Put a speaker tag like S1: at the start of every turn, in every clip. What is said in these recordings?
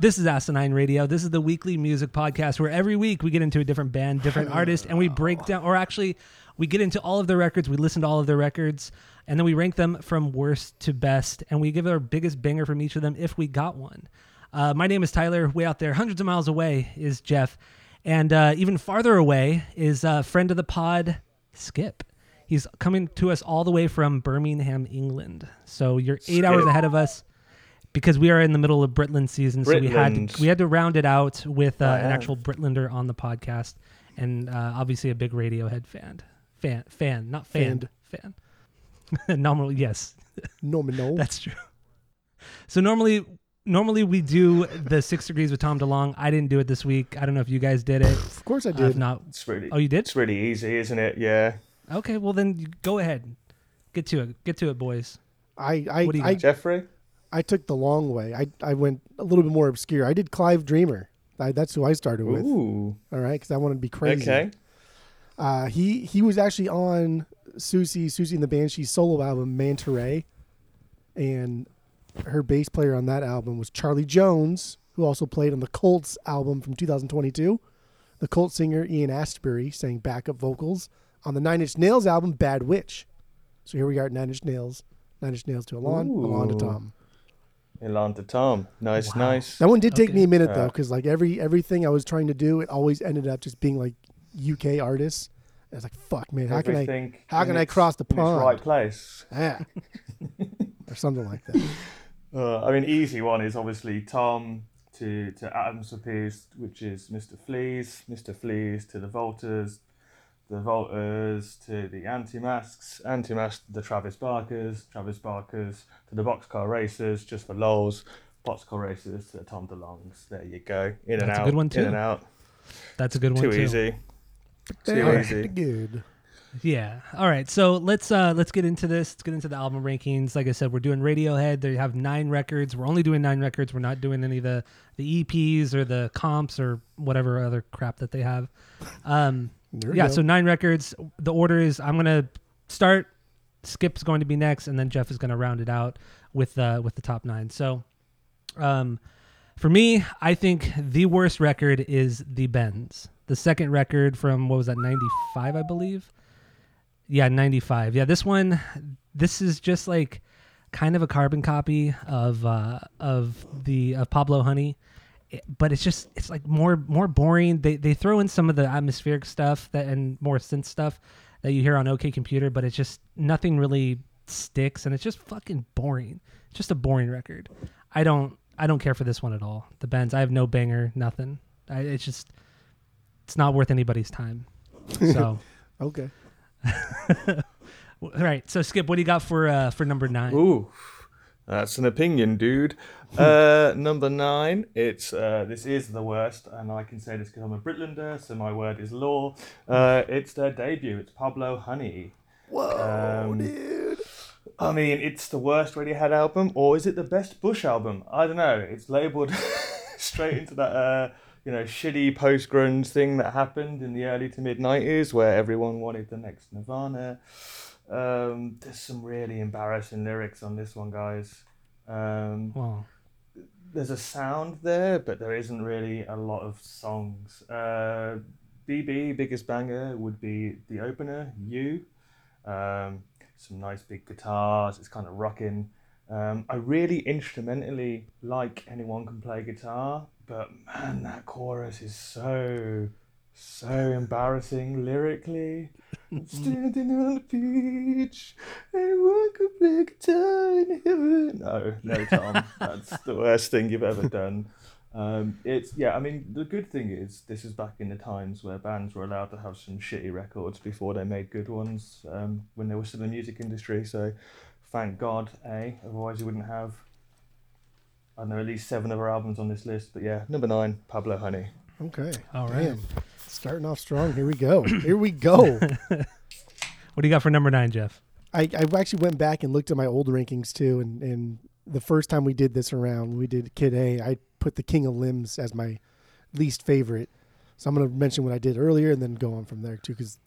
S1: This is Asinine Radio. This is the weekly music podcast where every week we get into a different band, different artist, and we break down, or actually, we get into all of their records. We listen to all of their records, and then we rank them from worst to best, and we give our biggest banger from each of them if we got one. Uh, my name is Tyler. Way out there, hundreds of miles away, is Jeff, and uh, even farther away is a friend of the pod, Skip. He's coming to us all the way from Birmingham, England. So you're eight
S2: Skip.
S1: hours ahead of us because we are in the middle of Britland season, so we had to, we had to round it out with uh,
S2: I
S1: an actual Britlander on the podcast, and uh, obviously a big Radiohead fan, fan, fan, not fan, fan. Normally, yes,
S3: No, man, no.
S1: that's true. So normally, normally we do the six degrees with Tom DeLonge. I didn't do it this week. I don't know if you guys did it.
S3: of course I
S1: I've
S3: did.
S1: not.
S2: It's really,
S1: Oh, you did?
S2: it's really easy, isn't it? Yeah.
S1: Okay, well then go ahead. Get to it. Get to it, boys.
S3: I I,
S1: What do you
S3: I,
S1: got?
S2: Jeffrey?
S3: I took the long way. I, I went a little bit more obscure. I did Clive Deamer. I, that's who I started with.
S2: Ooh.
S3: All right, because I wanted to be crazy.
S2: Okay.
S3: Uh, he he was actually on Siouxsie Siouxsie and the Banshees solo album Mantaray, and her bass player on that album was Charlie Jones, who also played on the Cult's album from 2022. The Cult's singer Ian Astbury sang backup vocals on the Nine Inch Nails album Bad Witch. So here we are at Nine Inch Nails, Nine Inch Nails to Ilan, Ilan to Tom.
S2: Ilan to Tom. Nice,
S1: Wow.
S2: nice.
S3: That one did take
S1: Okay.
S3: me a minute though, because like every everything I was trying to do, it always ended up just being like UK artists. I was like, "Fuck, man, how can I, how
S2: in
S3: can I cross the pond?"
S2: right place.
S3: ah, or something like that.
S2: Uh, I mean, easy one is obviously Tom to to Atoms for Peace, which is Mr. Fleas, Mr. Fleas to the Volters, the Volters to the Antemasques, Antemasques to the Travis Barkers, Travis Barkers to the Boxcar Racers, just for lols, Boxcar Racers to the Tom DeLonges. There you go. In and
S1: That's a
S2: out.
S1: good one,
S2: In and out.
S1: That's a good one
S2: Too
S1: too.
S2: easy. Too
S3: Very
S2: easy.
S3: good.
S1: Yeah. All right. So let's uh let's get into this. Let's get into the album rankings. Like I said, we're doing Radiohead. They have nine records. We're only doing nine records. We're not doing any of the the EPs or the comps or whatever other crap that they have. Um
S3: There we
S1: yeah,
S3: go.
S1: so nine records. The order is I'm gonna start. Skip's going to be next, and then Jeff is gonna round it out with uh with the top nine. So, um, for me, I think the worst record is the Bends, The second record from what was that '95, I believe. Yeah, '95. Yeah, this one. This is just like kind of a carbon copy of uh of the of Pablo Honey but it's just it's like more more boring. They they throw in some of the atmospheric stuff that and more synth stuff that you hear on OK Computer, but it's just nothing really sticks, and it's just fucking boring. It's just a boring record. I don't I don't care for this one at all. The Bends, I have no banger, nothing. I, it's just it's not worth anybody's time. So
S3: Okay.
S1: all right, so Skip, what do you got for uh for number nine?
S2: Ooh, that's an opinion, dude. Uh, number nine. It's uh, this is the worst, and I can say this because I'm a Britlander, so my word is law. Uh, it's their debut. It's Pablo Honey.
S3: Whoa,
S2: Um,
S3: dude.
S2: I mean, it's the worst Radiohead album, or is it the best Bush album? I don't know. It's labeled straight into that, uh, you know, shitty post grunge thing that happened in the early to mid '90s, where everyone wanted the next Nirvana. Um, there's some really embarrassing lyrics on this one, guys. Um,
S1: Well,
S2: there's a sound there, but there isn't really a lot of songs. Uh, BB, biggest banger, would be the opener, You. Um, some nice big guitars, it's kind of rocking. Um, I really instrumentally like Anyone Can Play Guitar, but man, that chorus is so, so embarrassing lyrically. Standing on the beach, anyone can play guitar in heaven. No, no, Tom, that's the worst thing you've ever done. Um, it's yeah. I mean, the good thing is this is back in the times where bands were allowed to have some shitty records before they made good ones. Um, when they were still in the music industry, so thank God, eh? Otherwise, you wouldn't have I know at least seven other albums on this list, but yeah, number nine, Pablo Honey.
S3: Okay.
S1: All right.
S3: Damn. Starting off strong. Here we go. Here we go.
S1: What do you got for number nine, Jeff?
S3: I, I actually went back and looked at my old rankings too, and, and the first time we did this around, we did Kid A. I put the King of Limbs as my least favorite. So I'm going to mention what I did earlier and then go on from there too, because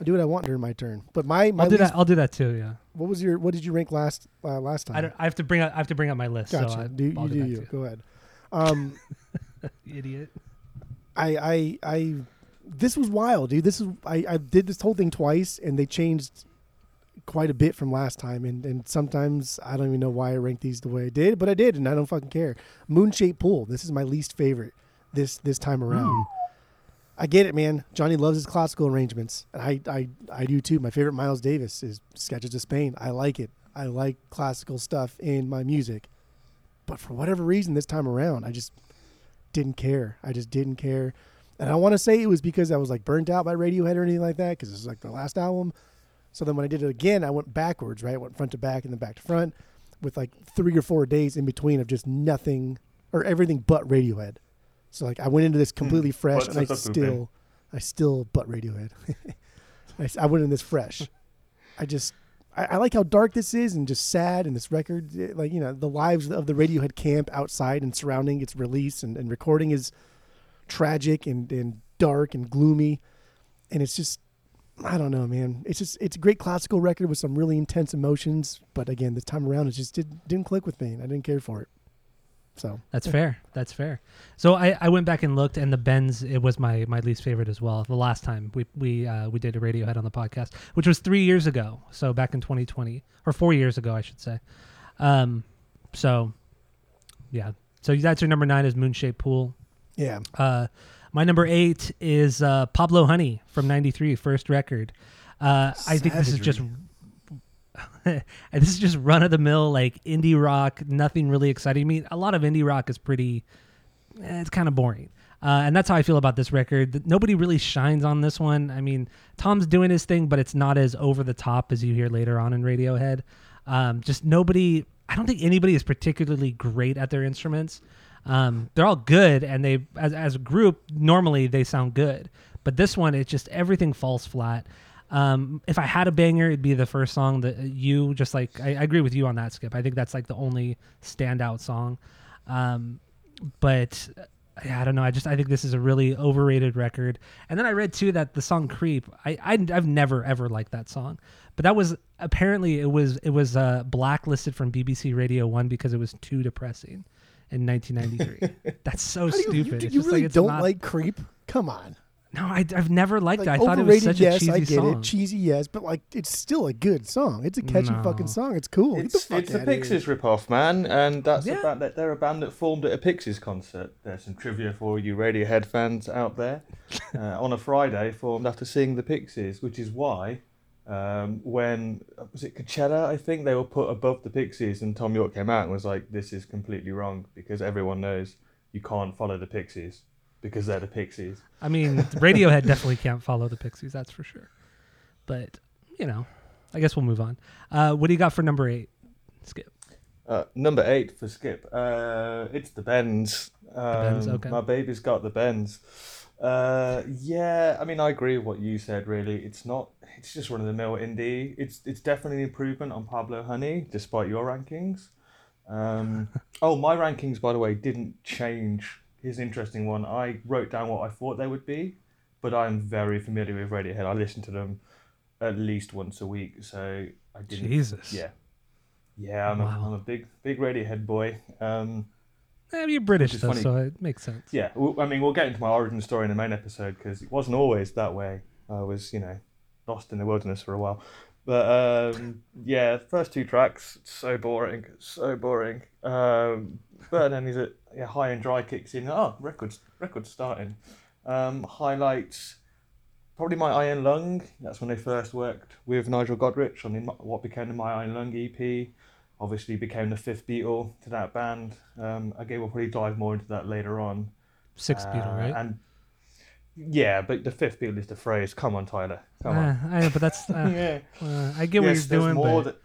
S3: I do what I want during my turn. But my my
S1: I'll do
S3: least,
S1: that. I'll do that too. Yeah.
S3: what was your what did you rank last uh, last time?
S1: I, don't, I have to bring up. I have to bring up my list.
S3: gotcha.
S1: So I,
S3: do you do you
S1: too.
S3: go ahead. Um,
S1: Idiot.
S3: I I I this was wild, dude. This is I, I did this whole thing twice and they changed quite a bit from last time and, and sometimes I don't even know why I ranked these the way I did, but I did and I don't fucking care. Moon Shaped Pool. This is my least favorite this this time around. Hmm. I get it, man. Johnny loves his classical arrangements. And I, I I do too. My favorite Miles Davis is Sketches of Spain. I like it. I like classical stuff in my music. But for whatever reason this time around, I just didn't care. I just didn't care. And I want to say it was because I was like burnt out by Radiohead or anything like that because it's like the last album. So then when I did it again, I went backwards, right? I went front to back and then back to front with like three or four days in between of just nothing or everything but Radiohead. So like I went into this completely fresh
S2: What's
S3: and I still, I still but Radiohead. I, I went in this fresh. I just, I, I like how dark this is and just sad and this record, eh, like, you know, the lives of the Radiohead camp outside and surrounding its release and, and recording is tragic and, and dark and gloomy. And it's just, I don't know, man. It's just, it's a great classical record with some really intense emotions. But again, this time around, it just did, didn't click with me and I didn't care for it. So
S1: That's fair. That's fair. So I, I went back and looked, and the Bends it was my, my least favorite as well. The last time we we uh, we did a Radiohead on the podcast, which was three years ago, so back in 2020 or four years ago, I should say. Um, so yeah. So that's your number nine is Moonshaped Pool.
S3: yeah,
S1: Uh, my number eight is uh, Pablo Honey from '93, first record. Uh, I think this is just this is just run of the mill like indie rock. Nothing really exciting. I mean, a lot of indie rock is pretty. eh, it's kind of boring. Uh, and that's how I feel about this record. Nobody really shines on this one. I mean, Tom's doing his thing, but it's not as over the top as you hear later on in Radiohead. Um, just nobody. I don't think anybody is particularly great at their instruments. Um, they're all good, and they as as a group normally they sound good. But this one, it's just everything falls flat. Um, if I had a banger, it'd be the first song that you just like. I, I agree with you on that, Skip. I think that's like the only standout song. Um, but uh, yeah, I don't know. I just I think this is a really overrated record. And then I read too that the song "Creep." I, I I've never ever liked that song, but that was apparently it was it was uh, blacklisted from BBC Radio One because it was too depressing in 1993. That's so
S3: you,
S1: stupid.
S3: you,
S1: It's
S3: you
S1: just
S3: really
S1: like
S3: don't
S1: not-
S3: like Creep? Come on.
S1: No, I, I've never liked
S3: Like,
S1: that. I thought it was
S3: overrated,
S1: such a
S3: yes,
S1: cheesy
S3: I get
S1: song.
S3: it. Cheesy, yes, but like it's still a good song. It's a catchy
S1: No.
S3: fucking song. It's cool. It's, the
S2: It's,
S3: fuck
S2: it's a
S3: outta here.
S2: Pixies ripoff, man, and that's
S1: Yeah.
S2: a band that they're a band that formed at a Pixies concert. There's some trivia for you Radiohead fans out there. uh, on a Friday, formed after seeing the Pixies, which is why um, when was it Coachella? I think they were put above the Pixies, and Tom Yorke came out and was like, "This is completely wrong because everyone knows you can't follow the Pixies because they're the Pixies."
S1: I mean, Radiohead definitely can't follow the Pixies, that's for sure. But you know, I guess we'll move on. Uh, what do you got for number eight? Skip.
S2: Uh, number eight for Skip. Uh, it's the Bends. Um,
S1: Bends, okay.
S2: My baby's got the Bends. Uh, yeah, I mean, I agree with what you said. Really, it's not. It's just run of the mill indie. It's it's definitely an improvement on Pablo Honey, despite your rankings. Um, oh, my rankings, by the way, didn't change. Here's an interesting one. I wrote down what I thought they would be, but I'm very familiar with Radiohead. I listen to them at least once a week, so I didn't.
S1: Jesus.
S2: Yeah. Yeah, I'm,
S1: Wow.
S2: a, I'm a big big Radiohead boy. Um,
S1: Eh, you're British though, so it makes sense.
S2: yeah, I mean, we'll get into my origin story in the main episode because it wasn't always that way. I was, you know, lost in the wilderness for a while. But um, yeah, first two tracks, so boring, so boring. Um, but then he's at yeah, high and dry kicks in. Oh, records, records starting. Um, highlights, probably my Iron Lung. That's when they first worked with Nigel Godrich on the, what became the My Iron Lung EP. Obviously, became the fifth Beatle to that band. Um, again, we'll probably dive more into that later on.
S1: Six Beatle,
S2: Uh,
S1: right?
S2: And yeah, but the fifth Beatle is the phrase. Come on, Tyler. Come on.
S1: Uh, I know, but that's uh,
S2: yeah.
S1: uh, I get what
S2: Yes, there's
S1: doing,
S2: more
S1: but
S2: that-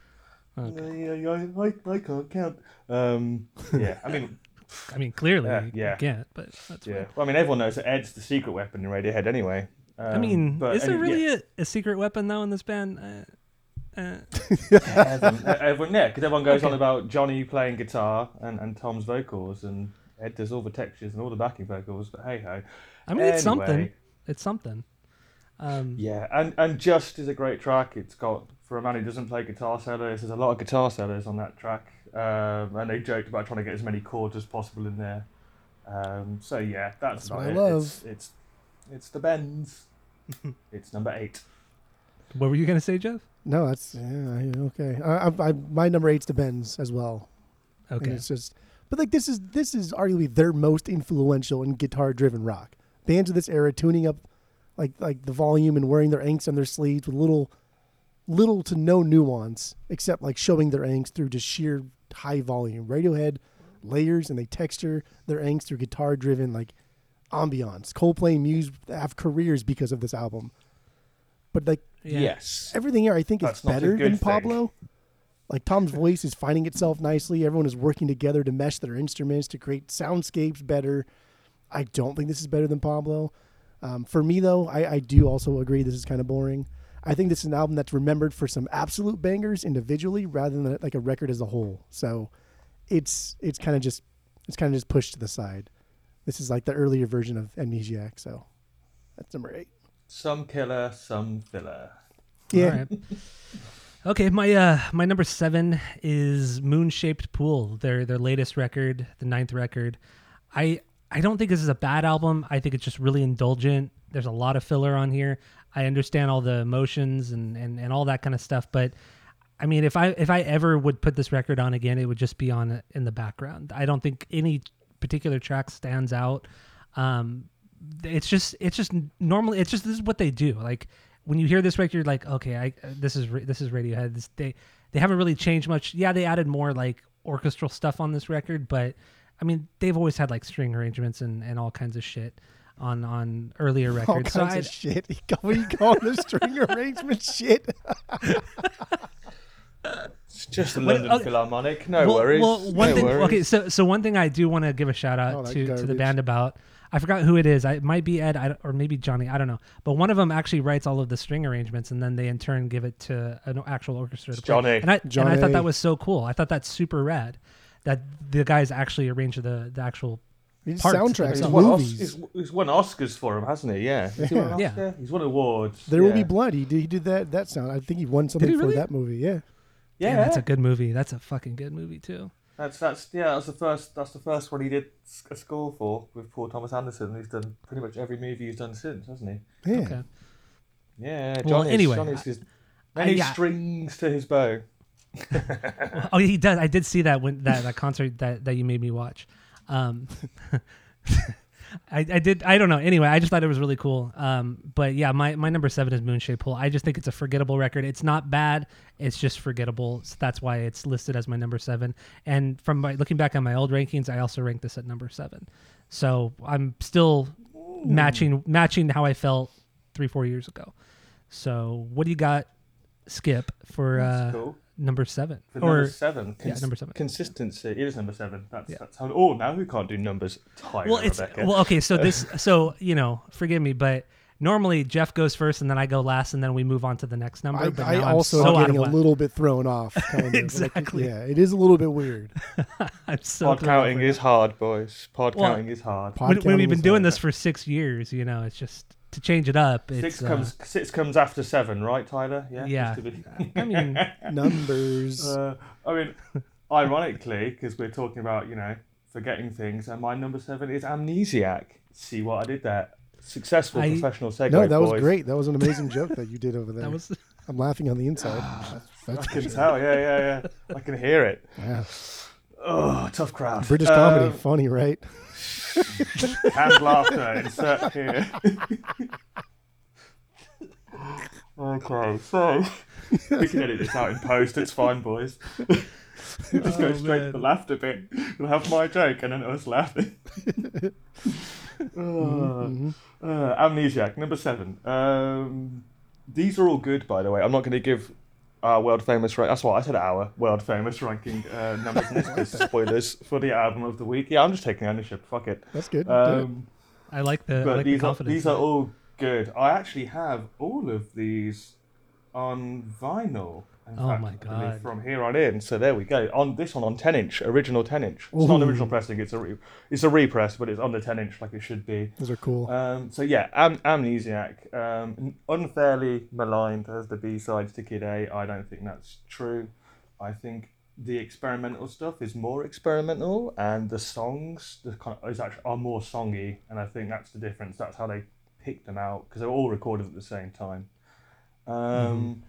S1: Okay.
S2: Uh, I, I, I can't count. Um, yeah, I mean,
S1: I mean, clearly
S2: Yeah,
S1: you
S2: yeah.
S1: can't, but that's
S2: yeah.
S1: fine.
S2: Well, I mean, everyone knows that Ed's the secret weapon in Radiohead anyway.
S1: I
S2: Um,
S1: mean,
S2: but
S1: is there really
S2: yeah.
S1: a, a secret weapon though in this band? Uh, uh,
S2: Yeah, everyone, everyone, yeah, because everyone goes on about Johnny playing guitar and, and Tom's vocals, and Ed does all the textures and all the backing vocals. But hey ho.
S1: I mean, it's something. It's something. Um,
S2: Yeah, and and Just is a great track. It's got for a man who doesn't play guitar solos. There's a lot of guitar solos on that track, um, and they joked about trying to get as many chords as possible in there. Um, so yeah, that's,
S3: That's
S2: about
S3: what
S2: it.
S3: love.
S2: It's, it's it's the Bends. it's number eight.
S1: What were you gonna say, Jeff?
S3: No, that's yeah, okay. I, I, I, my number eight's the Bends as well. And
S1: Okay.
S3: it's just, but like this is this is arguably their most influential in guitar-driven rock. Bands of this era tuning up, like like the volume and wearing their angst on their sleeves with little, little to no nuance except like showing their angst through just sheer high volume. Radiohead layers and they texture their angst through guitar-driven like ambiance. Coldplay and Muse have careers because of this album. But like
S1: Yeah.
S2: Yes.
S3: everything here I think
S2: That's
S3: is better
S2: good
S3: than
S2: thing.
S3: Pablo. Like Tom's voice is finding itself nicely. Everyone is working together to mesh their instruments to create soundscapes better. I don't think this is better than Pablo. Um, for me though, I, I do also agree this is kind of boring. I think this is an album that's remembered for some absolute bangers individually rather than like a record as a whole. So it's it's kind of just it's kind of just pushed to the side. This is like the earlier version of Amnesiac. So that's number eight.
S2: Some killer, some filler.
S3: Yeah.
S1: All right. Okay, my uh my number seven is Moon Shaped Pool, their their latest record, the ninth record. I I don't think this is a bad album. I think it's just really indulgent. There's a lot of filler on here. I understand all the emotions and, and, and all that kind of stuff, but I mean, if I if I ever would put this record on again, it would just be on in the background. I don't think any particular track stands out. Um, it's just it's just normally it's just this is what they do. Like when you hear this record, you're like, okay, I this is this is Radiohead. This, they they haven't really changed much. Yeah, they added more like orchestral stuff on this record, but I mean, they've always had like string arrangements and, and all kinds of shit on on earlier
S3: All
S1: records.
S3: kinds
S1: so I,
S3: of shit. What are you calling the string arrangement shit?
S2: It's just a
S1: What-
S2: London
S1: okay.
S2: Philharmonic. No
S1: well,
S2: worries.
S1: Well, one
S2: no
S1: thing.
S2: worries.
S1: Okay, so so one thing I do want to give a shout out
S3: Oh, that
S1: to to the band about. I forgot who it is. I, it might be Ed I, or maybe Johnny. I don't know. But one of them actually writes all of the string arrangements, and then they in turn give it to an actual orchestra. To play.
S2: Johnny.
S1: And I and I thought that was so cool. I thought that's super rad. That the guys actually arranged the the actual.
S3: These
S1: Parts
S3: soundtracks
S2: He's
S3: to
S2: won, Os- he's, he's won Oscars for him, hasn't he? Yeah. Has he won
S1: Yeah.
S2: He's won awards.
S3: There will be
S2: yeah.
S3: blood. He did, he did that that sound. I think he won something
S1: he
S3: for that movie. Yeah.
S2: Yeah,
S1: Damn, that's a good movie. That's a fucking good movie too.
S2: That's that's yeah. That's the first. That's the first one he did a score for with Paul Thomas Anderson. He's done pretty much every movie he's done since, hasn't he?
S3: Yeah.
S1: Okay.
S2: Yeah.
S1: Well,
S2: Johnny's,
S1: anyway,
S2: Johnny's
S1: I-
S2: his many
S1: yeah.
S2: strings to his bow.
S1: oh, he does. I did see that when that, that concert that, that you made me watch. Um, I, I did. I don't know. Anyway, I just thought it was really cool. Um, but yeah, my, my number seven is Moonshaped Pool. I just think it's a forgettable record. It's not bad. It's just forgettable. So that's why it's listed as my number seven. And from my, looking back on my old rankings, I also ranked this at number seven. So I'm still matching matching how I felt three four years ago. So what do you got, Skip, for uh,
S2: cool.
S1: Number seven
S2: For
S1: or
S2: number seven.
S1: yeah, number seven.
S2: Consistency. It is number seven. That's
S1: Yeah.
S2: that's how. Oh, now we can't do numbers. Tyler,
S1: well it's
S2: Rebecca.
S1: well okay so this so you know forgive me but normally jeff goes first and then i go last and then we move on to the next number
S3: I,
S1: but
S3: I
S1: now I'm
S3: also
S1: so
S3: am getting a little bit thrown off. Kind of. Like,
S1: Exactly.
S3: yeah, it is a little bit weird.
S1: i'm so
S2: Pod counting is hard, boys. Pod
S1: Well,
S2: counting is hard.
S3: Pod
S1: when, when we've been doing
S3: hard.
S1: this for six years you know it's just to change it up it's
S2: Six
S1: uh,
S2: comes six comes after seven, right, Tyler? Yeah.
S1: Yeah.
S2: just to be-
S1: i mean
S3: Numbers.
S2: Uh, I mean, ironically, because we're talking about you know forgetting things, and my number seven is amnesiac. See what I did there? Successful
S1: I-
S2: professional segue.
S3: no, that was great. That was an amazing joke that you did over there.
S1: that was
S3: I'm laughing on the inside.
S2: I
S3: That's,
S2: can
S3: that's
S2: tell. Yeah, yeah, yeah. I can hear it.
S3: yeah.
S2: Oh, tough crowd.
S3: British comedy,
S2: Um,
S3: funny, right?
S2: Canned laughter. Insert here. okay, so we can edit this out in post. It's fine, boys. Just go
S1: Oh,
S2: straight
S1: man.
S2: to the laughter bit. We'll have my joke and then us laughing.
S3: Mhm.
S2: Uh, Amnesiac, number seven. Um, these are all good, by the way. I'm not going to give. Our world famous. Ra- that's what I said. Our world famous ranking uh, numbers and this spoilers for the album of the week. Yeah, I'm just taking ownership. Fuck it.
S3: That's good.
S2: Um,
S1: I like the I
S2: but
S1: like
S2: these
S1: the
S2: are these are all good. I actually have all of these on vinyl. In
S1: Oh
S2: fact,
S1: my God.
S2: From here on in, so there we go. On this one on ten inch, original ten inch. It's not an original pressing. It's a re- it's a repress, but it's on the ten inch like it should be.
S3: Those are cool.
S2: Um, so yeah, Am- Amnesiac, um, unfairly maligned as the B sides to Kid A. I don't think that's true. I think the experimental stuff is more experimental, and the songs the kind of, is actually are more songy, and I think that's the difference. That's how they picked them out because they were all recorded at the same time. Um,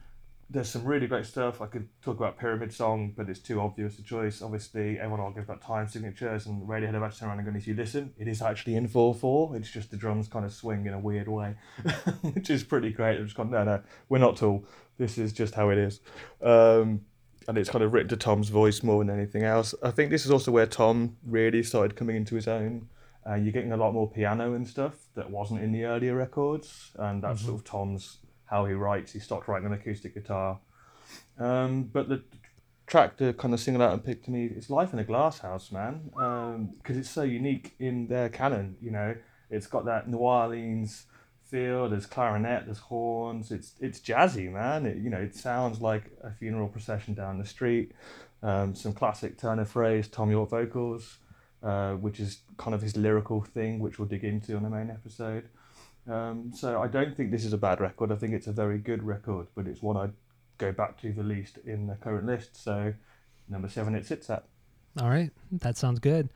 S2: There's some really great stuff. I could talk about Pyramid Song, but it's too obvious a choice. Obviously, everyone argues about time signatures, and Radiohead have actually turned around and gone, if you listen, it is actually in 4 4. It's just the drums kind of swing in a weird way, which is pretty great. They've just gone, no, no, we're not tall. This is just how it is. Um, and it's kind of written to Tom's voice more than anything else. I think this is also where Tom really started coming into his own. Uh, you're getting a lot more piano and stuff that wasn't in the earlier records, and that's sort of Tom's how he writes. He stopped writing on acoustic guitar. Um, but the track to kind of single out and pick to me is Life in a Glass House, man, because it's so unique in their canon. You know, it's got that New Orleans feel. There's clarinet, there's horns. It's it's jazzy, man. It, you know, it sounds like a funeral procession down the street. Um, some classic Turner phrase, Tom Yorke vocals, uh, which is kind of his lyrical thing, which we'll dig into on the main episode. Um, so I don't think this is a bad record. I think it's a very good record, but it's one I'd go back to the least in the current list. So number seven, it sits at.
S1: All right, that sounds good.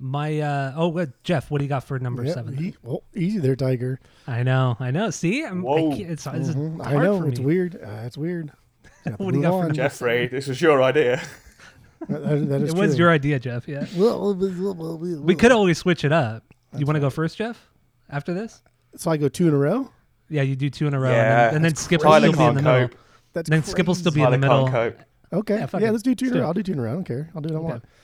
S1: My uh oh, what, Jeff, what do you got for number
S3: Yeah,
S1: seven?
S3: he- well, easy there, Tiger.
S1: I know, I know. See, I'm, I
S2: Whoa.
S1: can't, it's, it's
S3: Mhm.
S1: hard
S3: I know
S1: for
S3: it's
S1: me.
S3: weird. Uh, it's weird. Have to
S1: What do you
S3: move
S1: got for
S3: on.
S2: Jeffrey, this was your idea.
S3: That- that- that is
S1: It was your idea, Jeff. Yeah, we could always switch it up. you
S3: That's
S1: want to go first, Jeff? After this?
S3: So I go two in a row.
S1: Yeah, you do two in a row,
S2: Yeah,
S1: and then, and then
S2: that's
S1: Skip will
S2: Tyler
S1: still be in
S2: can't
S1: the middle.
S2: cope.
S3: That's
S1: Then Skip will still be
S3: crazy.
S1: in the
S2: Tyler
S1: middle.
S2: can't cope.
S3: Okay.
S1: Yeah,
S3: Yeah,
S1: fuck it.
S3: let's do two in
S1: Let's
S3: a
S1: do
S3: row.
S1: it.
S3: I'll do two in a row. I don't care. I'll do it all I
S1: Okay.
S3: want.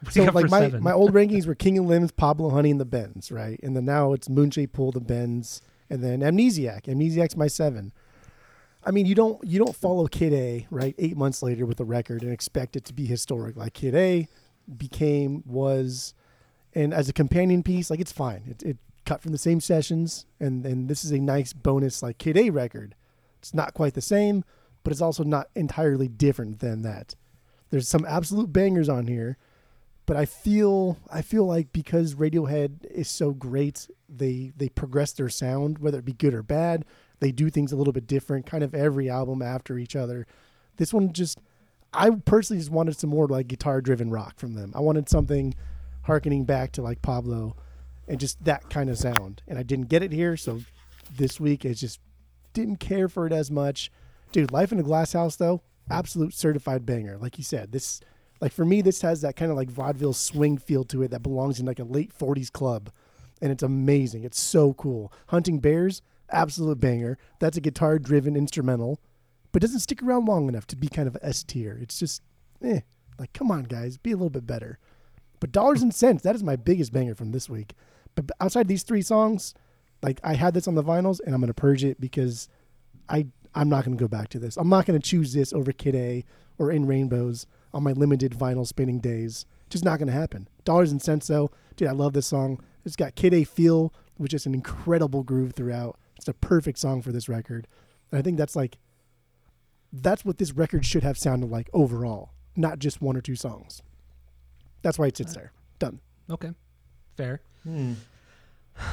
S1: What do
S3: So
S1: you got
S3: like
S1: for
S3: my,
S1: seven?
S3: my old rankings were King of Limbs, Pablo Honey, and the Bends, right? And then now it's Moon Shaped Pool, the Bends, and then Amnesiac. Amnesiac's my seven. I mean, you don't you don't follow Kid A right eight months later with a record and expect it to be historic. Like Kid A became was, and as a companion piece, like it's fine. It, it cut from the same sessions, and and this is a nice bonus like Kid A record. It's not quite the same, but it's also not entirely different than that. There's some absolute bangers on here, but I feel I feel like because Radiohead is so great, they they progress their sound, whether it be good or bad. They do things a little bit different, kind of every album after each other. This one just, I personally just wanted some more like guitar driven rock from them. I wanted something harkening back to like Pablo, and just that kind of sound. And I didn't get it here, so this week I just didn't care for it as much. Dude, Life in a Glass House though, absolute certified banger. Like you said, this like for me this has that kind of like vaudeville swing feel to it that belongs in like a late 40s club. And it's amazing. It's so cool. Hunting Bears, absolute banger. That's a guitar driven instrumental, but doesn't stick around long enough to be kind of S tier. It's just eh, like come on guys, be a little bit better. But dollars and cents, that is my biggest banger from this week. But outside these three songs, like I had this on the vinyls and I'm gonna purge it because I I'm not gonna go back to this. I'm not gonna choose this over Kid A or In Rainbows on my limited vinyl spinning days. Just not gonna happen. Dollars and cents though, dude, I love this song. It's got Kid A feel, which is an incredible groove throughout. It's a perfect song for this record. And I think that's like that's what this record should have sounded like overall, not just one or two songs. That's why it sits there. Done.
S1: okay, fair.
S2: Hmm.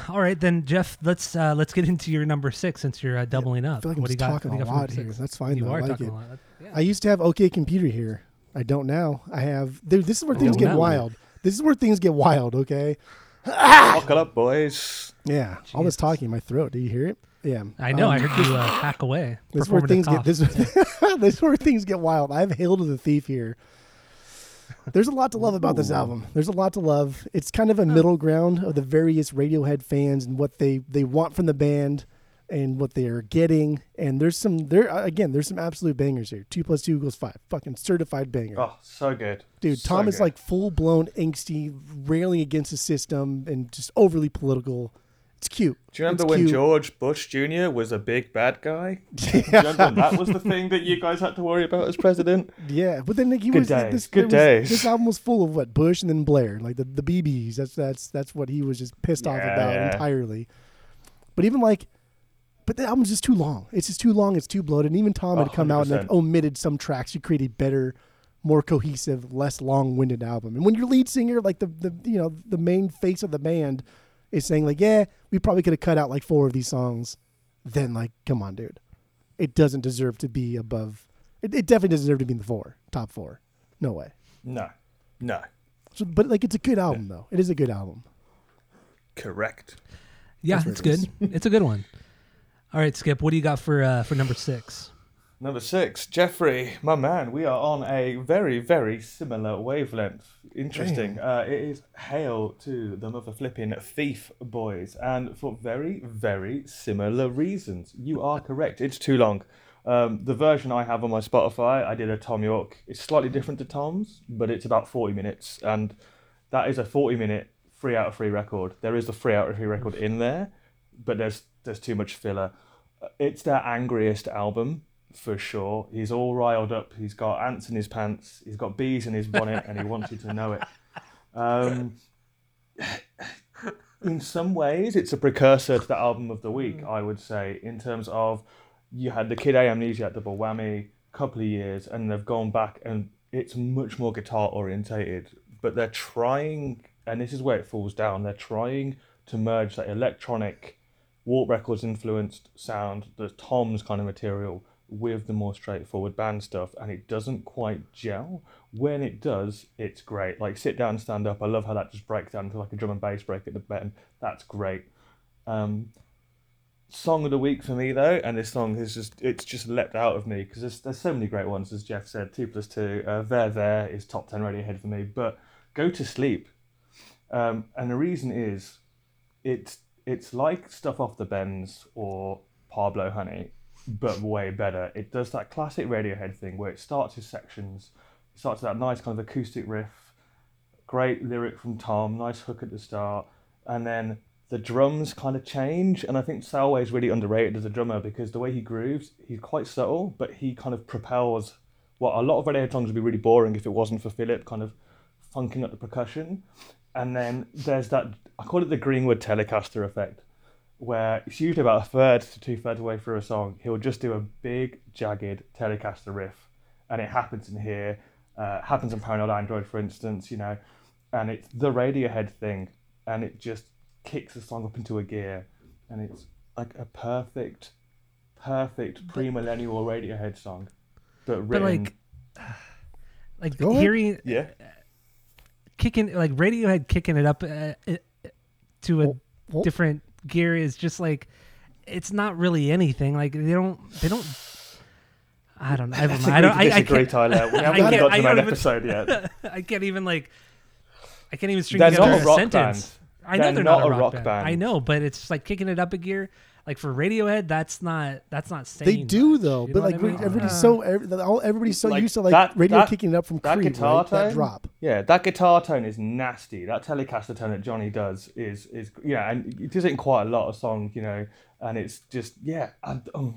S1: All right, then Jeff, let's uh, let's get into your number six since you're uh, doubling
S3: I
S1: up.
S3: feel like I'm
S1: do you
S3: just
S1: got?
S3: talking
S1: what do
S3: a
S1: you got for
S3: lot
S1: number
S3: here.
S1: six?
S3: That's fine
S1: You
S3: though. I
S1: are
S3: like
S1: talking
S3: it.
S1: a lot. Yeah.
S3: I used to have OK Computer here. I don't now. I have. Dude, this is where
S1: I
S3: things
S1: don't
S3: get
S1: know.
S3: wild. This is where things get wild. Okay.
S2: Buckle up, boys.
S3: Yeah. All this
S1: Jesus.
S3: talking in my throat. Do you hear it? Yeah.
S1: I know. I
S3: Um,
S1: heard you uh, hack away.
S3: This is where
S1: performative
S3: things
S1: cough.
S3: get. This, this is where things get wild. I have Hail to the Thief here. There's a lot to love about this album. There's a lot to love. It's kind
S1: Oh.
S3: of a middle ground of the various Radiohead fans and what they they want from the band and what they are getting. And there's some there uh, again. There's some absolute bangers here. Two plus two equals five. Fucking certified banger.
S2: Oh, so good.
S3: Dude,
S2: So
S3: Tom is like full blown angsty, railing against the system and just overly political. It's cute.
S2: Do you remember
S3: It's
S2: when
S3: cute.
S2: George Bush Jr. was a big bad guy? Do you remember when that was the thing that you guys had to worry about as president?
S3: Yeah, but then like, he
S2: Good
S3: was
S2: days,
S3: this,
S2: good
S3: there was- This album was full of what Bush and then Blair, like the the BBs. That's that's that's what he was just pissed off about
S2: yeah.
S3: entirely. But even like, but the album's just too long. It's just too long. It's too bloated. And even Tom had
S2: A
S3: come out and like omitted some tracks to create a better, more cohesive, less long-winded album. And when your lead singer, like the the you know the main face of the band, is saying like, yeah, we probably could have cut out like four of these songs, then like, come on, dude, it doesn't deserve to be above. It, it definitely doesn't deserve to be in the four, top four. No way.
S2: No, no,
S3: So, but like, it's a good album though. It is a good album.
S2: correct.
S1: Yeah, it's
S3: what it
S1: good. it's a good one. All right, Skip. What do you got for uh, for number six?
S2: Number six, Jeffrey, my man, we are on a very, very similar wavelength. Interesting. Uh, it is Hail to the mother flipping thief boys, and for very, very similar reasons. You are correct. It's too long. Um, the version I have on my Spotify, I did a Tom Yorke. It's slightly different to Tom's, but it's about 40 minutes, and that is a 40 minute three out of three record. There is the three out of three record in there, but there's there's too much filler. Uh, It's their angriest album for sure. He's all riled up. He's got ants in his pants. He's got bees in his bonnet, and he wants you to know it. Um, in some ways, it's a precursor to the album of the week. I would say, in terms of you had the Kid A Amnesia double whammy, couple of years, and they've gone back, and it's much more guitar orientated. But they're trying, and this is where it falls down. They're trying to merge that electronic, Warp Records influenced sound, the Tom's kind of material, with the more straightforward band stuff, and it doesn't quite gel. When it does, it's great. Like sit down, stand up. I love how that just breaks down to like a drum and bass break at the bend. That's great. Um, song of the week for me though, and this song is just it's just leapt out of me because there's there's so many great ones as Jeff said. Two plus two. Uh, there there is top ten Radiohead for me, but go to sleep. Um, and the reason is, it's it's like stuff off the bends or Pablo Honey, but way better. It does that classic Radiohead thing where it starts as sections. It starts with that nice kind of acoustic riff, great lyric from Tom, nice hook at the start, and then the drums kind of change. And I think Selway is really underrated as a drummer because the way he grooves, he's quite subtle, but he kind of propels what a lot of Radiohead songs would be really boring if it wasn't for Philip kind of funking up the percussion. And then there's that, I call it the Greenwood Telecaster effect, where it's usually about a third to two thirds away through a song, he'll just do a big, jagged Telecaster riff. And it happens in here, uh, happens in Paranoid Android, for instance, you know, and it's the Radiohead thing, and it just kicks the song up into a gear, and it's like a perfect, perfect pre-millennial Radiohead song, but
S1: But like, like
S3: Go ahead.
S1: hearing
S2: yeah,
S1: kicking like Radiohead kicking it up uh, uh, to a
S3: Well- well-
S1: different gear is just like it's not really anything. Like they don't they don't. I don't know. I don't know. I don't. I, I can't.
S2: Tyler. We haven't
S1: can't-
S2: got
S1: I
S2: to that
S1: even-
S2: episode yet.
S1: I can't even like. I can't even string
S2: They're
S1: together
S2: a
S1: a sentence.
S2: band.
S1: I know
S2: They're
S1: they're,
S2: not
S1: not,
S2: a
S1: rock,
S2: rock
S1: band.
S2: band.
S1: I know, but it's like kicking it up a gear. Like for Radiohead, that's not that's not saying.
S3: They do
S1: much,
S3: though,
S1: you
S3: but
S1: know what
S3: like
S1: I mean?
S3: everybody's
S1: Uh,
S3: so every, all, everybody's so
S2: Like,
S3: used to like
S2: that-
S3: radio
S2: that-
S3: kicking it up from
S2: that
S3: Creed,
S2: guitar
S3: right? That drop.
S2: Yeah, that guitar tone is nasty. That Telecaster tone that Johnny does is is yeah, and it does it in quite a lot of songs, you know, and it's just yeah, and, oh,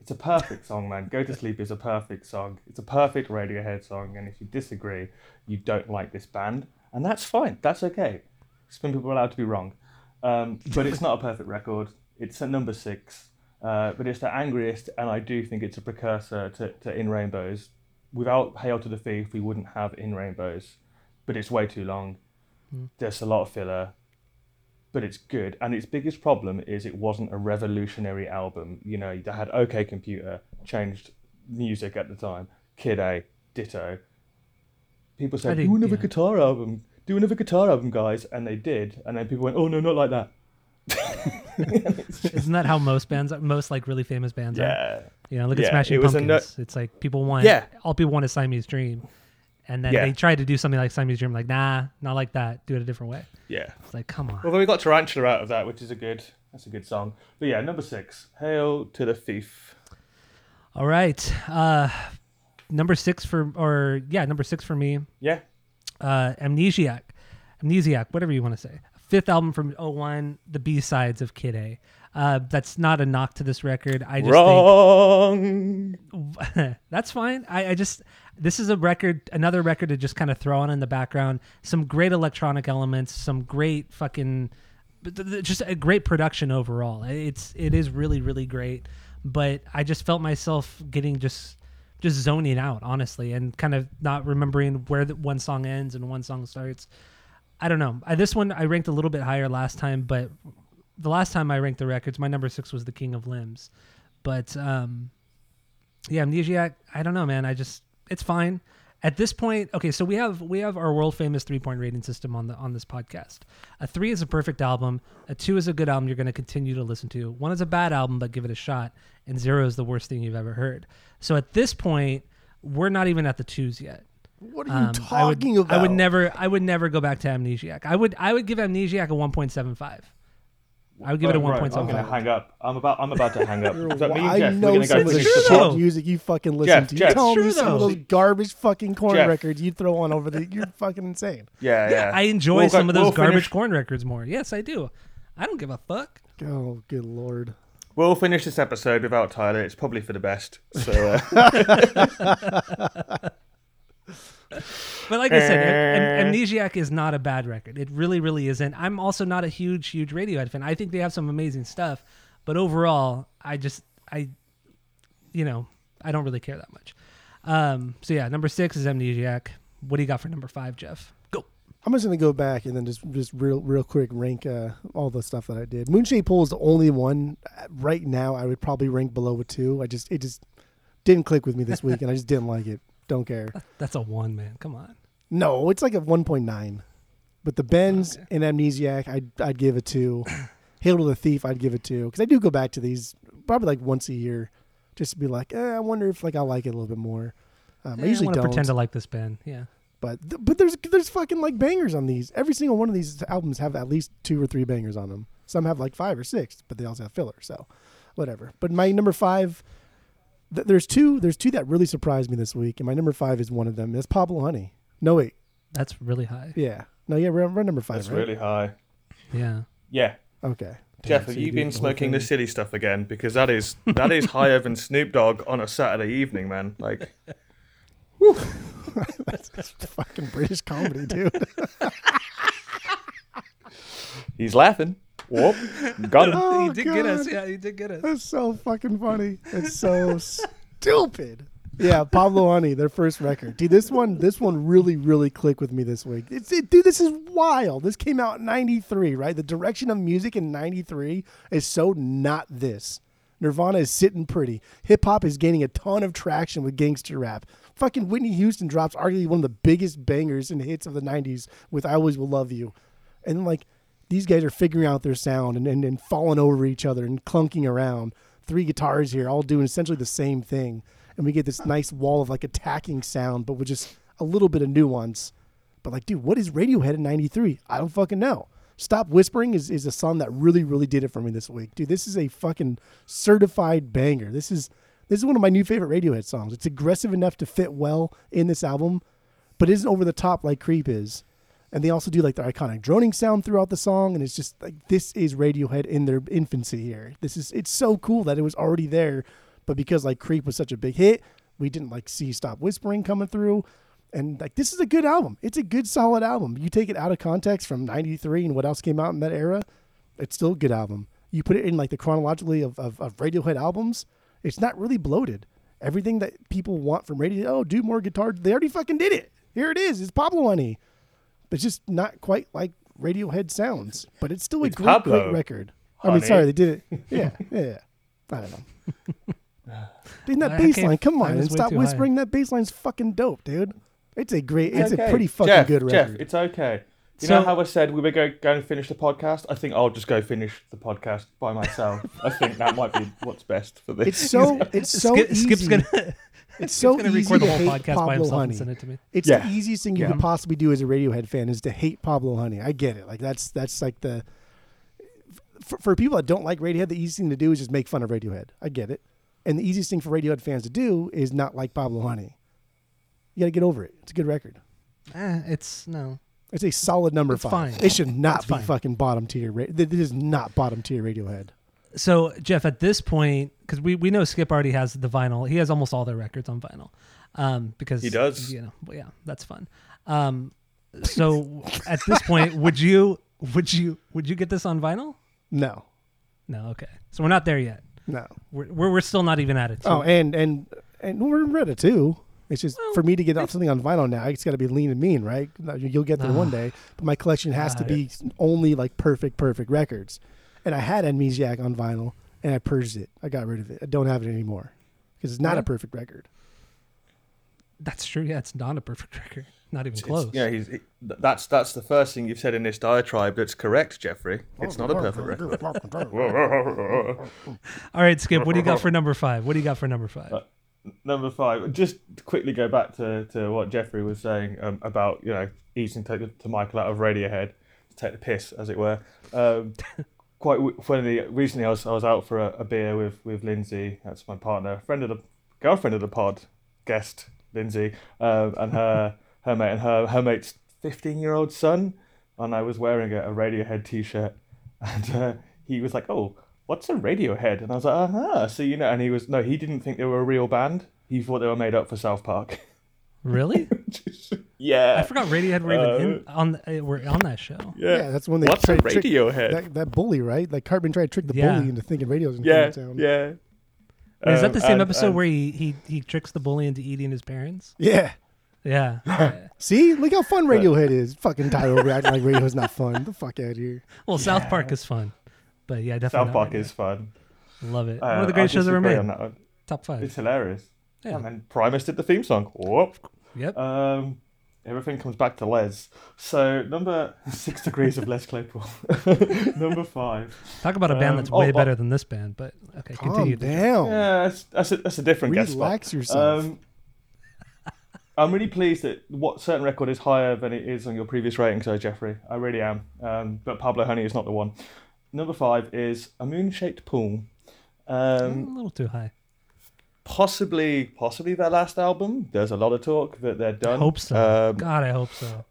S2: it's a perfect song, man. Go to Sleep is a perfect song. It's a perfect Radiohead song, and if you disagree, you don't like this band, and that's fine. That's okay. Some people are allowed to be wrong, um, but it's not a perfect record. It's at number six, uh, but it's the angriest, and I do think it's a precursor to, to In Rainbows. Without Hail to the Thief, we wouldn't have In Rainbows, but it's way too long. There's a lot of filler, but it's good. And its biggest problem is it wasn't a revolutionary album. You know, they had OK Computer, changed music at the time. Kid A, ditto. People said, do another
S1: yeah.
S2: guitar album. Do another guitar album, guys. And they did. And then people went, oh, no, not like that.
S1: Isn't that how most bands, are, most like really famous bands are?
S2: Yeah.
S1: You know, look at Smashing
S2: it
S1: Pumpkins.
S2: no-
S1: it's like people want,
S2: Yeah.
S1: all people want is Siamese Dream, and then
S2: Yeah.
S1: they tried to do something like Siamese Dream, like nah, not like that. Do it a different way.
S2: Yeah.
S1: It's like, come on.
S2: Although we got Tarantula out of that, which is a good, that's a good song. But yeah, number six, Hail to the Thief.
S1: All right, uh, number six for, or yeah, number six for me,
S2: Yeah.
S1: uh, Amnesiac, Amnesiac, whatever you want to say. Fifth album from 01, the B sides of Kid A. Uh, that's not a knock to this record. I just think
S2: Wrong.
S1: that's fine. I, I just this is a record, another record to just kind of throw on in the background. Some great electronic elements, some great fucking, but th- th- just a great production overall. It's it is really really great. But I just felt myself getting just just zoning out honestly, and kind of not remembering where the one song ends and one song starts. I don't know. I, this one I ranked a little bit higher last time, but the last time I ranked the records, my number six was the King of Limbs. But um, yeah, Amnesiac. I don't know, man. I just it's fine at this point. Okay, so we have we have our world famous three point rating system on the on this podcast. A three is a perfect album. A two is a good album you're going to continue to listen to. One is a bad album, but give it a shot. And zero is the worst thing you've ever heard. So at this point, we're not even at the twos yet.
S3: What are you
S1: Um, I would,
S3: talking about?
S1: I would never. I would never go back to Amnesiac. I would. I would give Amnesiac a one point seven five. I would give it a
S2: Right,
S1: one
S2: right,
S1: point
S2: I'm gonna hang up. I'm about. I'm about to hang up.
S3: You're
S2: So me and Jeff,
S3: I know
S2: we're gonna
S3: some
S2: go
S3: of the
S2: finish
S1: It's
S2: the
S1: true,
S3: shit
S1: though.
S3: music you fucking listen
S2: Jeff,
S3: to.
S2: Jeff.
S3: you telling me
S1: It's true,
S3: some of those garbage fucking Korn
S2: Jeff.
S3: records you throw on over the. You're fucking insane.
S2: Yeah, yeah.
S1: I enjoy
S2: We'll go-
S1: some of those
S2: we'll
S1: garbage
S2: finish-
S1: Korn records more. Yes, I do. I don't give a fuck.
S3: Oh, good lord.
S2: We'll finish this episode without Tyler. It's probably for the best. So uh,
S1: But like I said, Am-
S2: Eh.
S1: Am- Amnesiac is not a bad record. It really, really isn't. I'm also not a huge, huge Radiohead fan. I think they have some amazing stuff, but overall, I just, I, you know, I don't really care that much. Um, so yeah, number six is Amnesiac. What do you got for number five, Jeff? Go.
S3: I'm just gonna go back and then just just real real quick rank uh, all the stuff that I did. Moonshaped Pool is the only one uh, right now I would probably rank below a two. I just it just didn't click with me this week and I just didn't like it. Don't care.
S1: That's a one, man. Come on.
S3: No, it's like a 1.9. But the Bends
S1: Okay.
S3: and Amnesiac, I'd I'd give it two. Hail to the Thief, I'd give it two because I do go back to these probably like once a year, just to be like, eh, I wonder if like I like it a little bit more. Um, I
S1: Eh,
S3: usually
S1: to
S3: don't,
S1: pretend to like this band. Yeah.
S3: but th- but there's there's fucking like bangers on these. Every single one of these albums have at least two or three bangers on them. Some have like five or six, but they also have filler. So whatever. But my number five, th- there's two there's two that really surprised me this week, and my number five is one of them. It's Pablo Honey. No wait,
S1: That's really high.
S3: yeah, no yeah, we're, we're number five.
S2: that's
S3: right?
S2: really high.
S1: Yeah.
S2: Yeah.
S3: Okay.
S2: Jeff, have
S3: so
S2: you
S3: do
S2: been
S3: the whole
S2: smoking the silly stuff again? Because that is that is higher than Snoop Dogg on a Saturday evening, man. Like,
S3: That's fucking British comedy, dude.
S2: he's laughing. Whoop, got him.
S3: Oh,
S1: he did get us.
S3: God.
S1: Yeah, he did get us.
S3: That's so fucking funny. It's so stupid. Yeah, Pablo Honey, their first record. Dude, this one, this one really, really clicked with me this week. It's, it, dude, this is wild. This came out in '93, right? The direction of music in '93 is so not this. Nirvana is sitting pretty. Hip hop is gaining a ton of traction with gangster rap. Fucking Whitney Houston drops arguably one of the biggest bangers and hits of the '90s with "I Always Will Love You," and like these guys are figuring out their sound and, and, and falling over each other and clunking around. Three guitars here, all doing essentially the same thing. And we get this nice wall of like attacking sound, but with just a little bit of nuance. But like, dude, what is Radiohead in 93? I don't fucking know. Stop Whispering is, is a song that really, really did it for me this week. Dude, this is a fucking certified banger. This is this is one of my new favorite Radiohead songs. It's aggressive enough to fit well in this album, but isn't over the top like Creep is. And they also do like their iconic droning sound throughout the song, and it's just like this is Radiohead in their infancy here. This is it's so cool that it was already there, but because like Creep was such a big hit, we didn't like see Stop Whispering coming through. And like this is a good album. It's a good solid album. You take it out of context from '93 and what else came out in that era, it's still a good album. You put it in like the chronologically of, of, of Radiohead albums, it's not really bloated. Everything that people want from Radiohead, oh, do more guitar. They already fucking did it. Here it is. It's Pablo Honey. It's just not quite like Radiohead sounds, but it's still a
S2: It's
S3: great,
S2: Pablo
S3: great record. I mean, sorry, they did it. Yeah, yeah. yeah. I don't know. Dude, that
S1: I
S3: bass line, come on,
S1: was
S3: and stop
S1: too high.
S3: whispering. That bass line's fucking dope, dude. It's a great, it's,
S2: okay.
S3: a pretty fucking
S2: Jeff,
S3: good
S2: Jeff,
S3: record.
S2: it's okay. You
S1: So-
S2: know how I said we were going going to finish the podcast? I think I'll just go finish the podcast by myself. I think that might be what's best for this.
S3: It's so, it's so
S1: Skip,
S3: easy.
S1: Skip's gonna
S3: it's so
S1: gonna
S3: easy
S1: record
S3: to
S1: the whole
S3: hate
S1: podcast by
S3: Pablo
S1: himself
S3: Honey.
S1: and send it to me.
S3: It's
S2: Yeah.
S3: the easiest thing you
S2: Yeah.
S3: could possibly do as a Radiohead fan is to hate Pablo Honey. I get it. Like that's that's like the for, for people that don't like Radiohead, the easiest thing to do is just make fun of Radiohead. I get it. And the easiest thing for Radiohead fans to do is not like Pablo Honey. You got to get over it. It's a good record.
S1: Eh, it's no.
S3: It's a solid number
S1: It's
S3: five.
S1: fine.
S3: It should not
S1: It's
S3: be
S1: fine.
S3: fucking bottom tier. Ra- this is not bottom tier Radiohead.
S1: So Jeff, at this point, because we, we know Skip already has the vinyl, he has almost all their records on vinyl, um, because
S2: He does.
S1: You know, well, yeah, that's fun. Um, so at this point, would you would you would you get this on vinyl?
S3: No,
S1: No, okay. So we're not there yet.
S3: no.
S1: We're we're, we're still not even at it. So
S3: Oh, and and and we're in Reddit too. It's just
S1: Well,
S3: for me to get off something on vinyl now. It's got to be lean and mean, right? You- You'll get there one
S1: Ah.
S3: day, but my collection has to
S1: Ah,
S3: be only like perfect, perfect records. And I had Amnesiac on vinyl, and I purged it. I got rid of it. I don't have it anymore because it's not
S1: Yeah.
S3: a perfect record.
S1: that's true. Yeah, it's not a perfect record. Not even
S2: It's-
S1: close.
S2: yeah, he's, he, that's that's the first thing you've said in this diatribe that's correct, Jeffrey. It's not a perfect record.
S1: All right, Skip. What do you got for number five? What do you got for number five?
S2: Uh, Number five. Just quickly go back to, to what Jeffrey was saying um, about you know easing to, to Michael out of Radiohead to take the piss, as it were. Um, quite funny. Recently, I was I was out for a, a beer with with Lindsay. That's my partner, friend of the girlfriend of the pod, guest Lindsay, um, and her her mate and her her mate's fifteen year old son. And I was wearing a, a Radiohead t shirt, and uh, he was like, "Oh." What's a Radiohead? And I was like, uh huh. So you know, and he was no, he didn't think they were a real band. He thought they were made up for South Park.
S1: Really?
S2: yeah.
S1: I forgot Radiohead were even in, on uh, were on that show.
S2: Yeah.
S3: Yeah, that's when they
S2: What's a
S3: tried to trick
S2: Radiohead?
S3: that, that bully, right? Like Cartman tried to trick the
S1: Yeah.
S3: bully into thinking radios in
S2: yeah,
S3: town.
S2: yeah.
S1: Wait, is that
S2: Um,
S1: the same
S2: and-
S1: episode
S2: and-
S1: where he, he he tricks the bully into eating his parents?
S3: Yeah.
S1: Yeah. Yeah.
S3: See, look how fun Radiohead is. Fucking Tyler acting like Radiohead's not fun. The fuck out of here.
S1: well, South Park is fun, but yeah, definitely.
S2: South Park
S1: Radiohead.
S2: is fun.
S1: Love it.
S2: Uh,
S1: One of the
S2: I
S1: greatest shows ever made.
S2: on that one.
S1: Top five.
S2: It's hilarious.
S1: Yeah.
S2: And then Primus did the theme song. Whoop.
S1: Yep.
S2: Um, everything comes back to Les. So number six degrees of Les Claypool. number five.
S1: Talk about a band
S2: um,
S1: that's
S2: oh,
S1: way
S2: oh.
S1: better than this band. But okay,
S3: Calm
S1: continue.
S3: down.
S2: Yeah, that's, that's a that's a different guest spot.
S3: Relax yourself.
S2: Um, I'm really pleased that what certain record is higher than it is on your previous rating, so Jeffrey. I really am. Um, but Pablo Honey is not the one. Number five is a moon-shaped pool.
S1: a
S2: Um,
S1: little too high.
S2: Possibly, possibly their last album. There's a lot of talk that they're
S1: I
S2: done.
S1: hope so.
S2: Um,
S1: God, I hope so.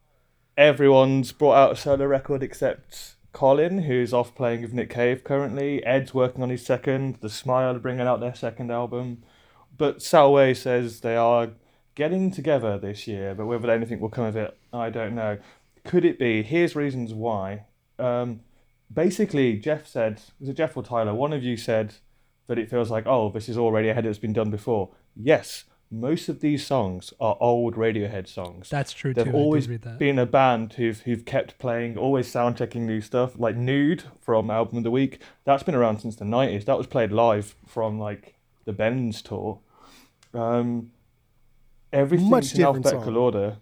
S2: everyone's brought out a solo record except Colin, who's off playing with Nick Cave currently. Ed's working on his second. The Smile are bringing out their second album. But Selway says they are getting together this year, but whether anything will come of it, I don't know. Could it be? Here's reasons why. Um, basically, Jeff said, was it Jeff or Tyler? One of you said that it feels like, oh, this is already ahead, it's been done before. Yes, most of these songs are old Radiohead songs.
S1: That's true
S2: They've
S1: too.
S2: always
S1: I read that.
S2: been a band who've who've kept playing, always sound checking new stuff. Like Nude from Album of the Week, that's been around since the nineties. That was played live from like the Bends tour. Um, everything's
S3: Much
S2: in alphabetical
S3: song.
S2: order,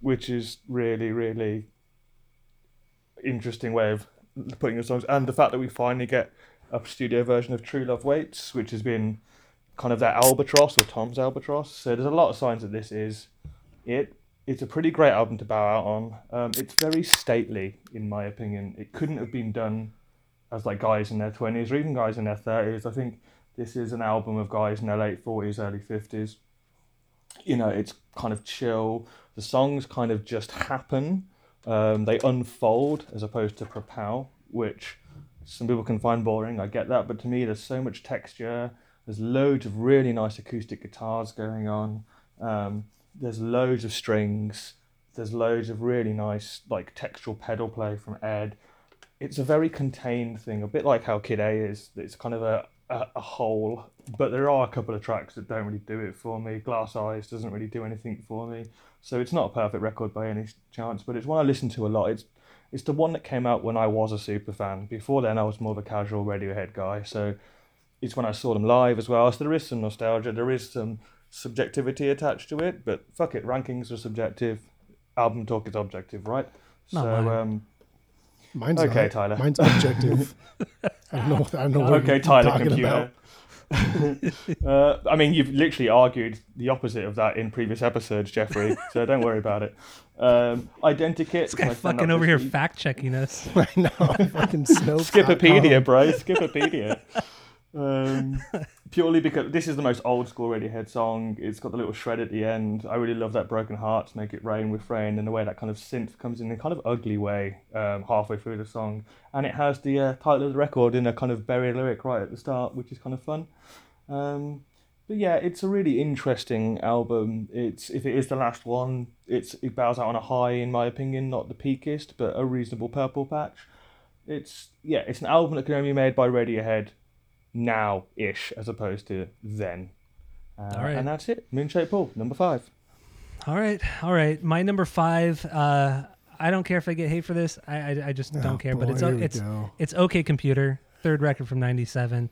S2: which is really really interesting way of putting the songs. And the fact that we finally get a studio version of True Love Waits, which has been kind of that albatross or Tom's albatross. So there's a lot of signs that this is it. It's a pretty great album to bow out on. Um, it's very stately, in my opinion. It couldn't have been done as like guys in their twenties or even guys in their thirties. I think this is an album of guys in their late forties, early fifties. You know, it's kind of chill. The songs kind of just happen. Um, they unfold as opposed to propel, which some people can find boring. I get that, but to me, there's so much texture. There's loads of really nice acoustic guitars going on. Um, there's loads of strings. There's loads of really nice like textural pedal play from Ed. It's a very contained thing, a bit like how Kid A is. It's kind of a, a, a whole, but there are a couple of tracks that don't really do it for me. Glass Eyes doesn't really do anything for me. So it's not a perfect record by any chance, but it's one I listen to a lot. It's it's the one that came out when I was a super fan. Before then, I was more of a casual Radiohead guy. So it's when I saw them live as well. So there is some nostalgia. There is some subjectivity attached to it. But fuck it, rankings are subjective. Album talk is objective, right?
S1: Not
S2: so
S1: mine.
S2: um,
S3: Mine's
S2: okay,
S3: not.
S2: Tyler.
S3: Mine's objective. I don't know. I don't know what
S2: okay,
S3: you're
S2: Tyler,
S3: talking
S2: computer. uh, I mean, you've literally argued the opposite of that in previous episodes, Jeffrey. so don't worry about it. Um, Identikit.
S1: This guy fucking over here fact checking us.
S3: about. I know. Fucking Snopes.
S2: Skipopedia, bro. Skipopedia. Um, purely because this is the most old school Radiohead song. It's got the little shred at the end. I really love that Broken Hearts Make It Rain Refrain and the way that kind of synth comes in a kind of ugly way um, halfway through the song. And it has the uh, title of the record in a kind of buried lyric right at the start, which is kind of fun. Um, but yeah, it's a really interesting album. It's if it is the last one, it's it bows out on a high in my opinion, not the peakest, but a reasonable purple patch. It's yeah, it's an album that can only be made by Radiohead now ish as opposed to then. Uh,
S1: All right.
S2: And that's it. Moonshaped Pool, number five.
S1: All right, all right. My number five. Uh, I don't care if I get hate for this. I I, I just don't
S3: Oh,
S1: care. but it's it's it's okay. Computer third record from '97.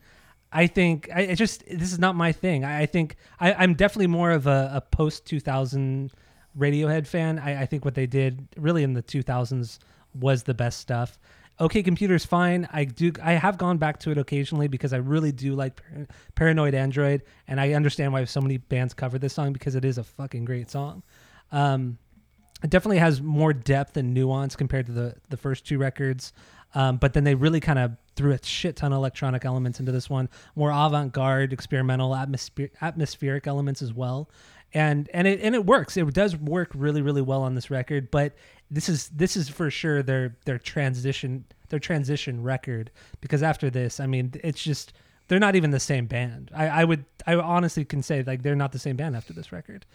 S1: I think I it just this is not my thing. I, I think I, I'm definitely more of a, a post 2000 Radiohead fan. I, I think what they did really in the 2000s was the best stuff. Okay, computer's fine. I do. I have gone back to it occasionally because I really do like Par- Paranoid Android, and I understand why so many bands cover this song because it is a fucking great song. Um, it definitely has more depth and nuance compared to the the first two records. Um, but then they really kind of threw a shit ton of electronic elements into this one, more avant-garde, experimental, atmospheric elements as well, and and it and it works. It does work really really well on this record. But this is this is for sure their their transition their transition record because after this, I mean, it's just they're not even the same band. I, I would I honestly can say like they're not the same band after this record.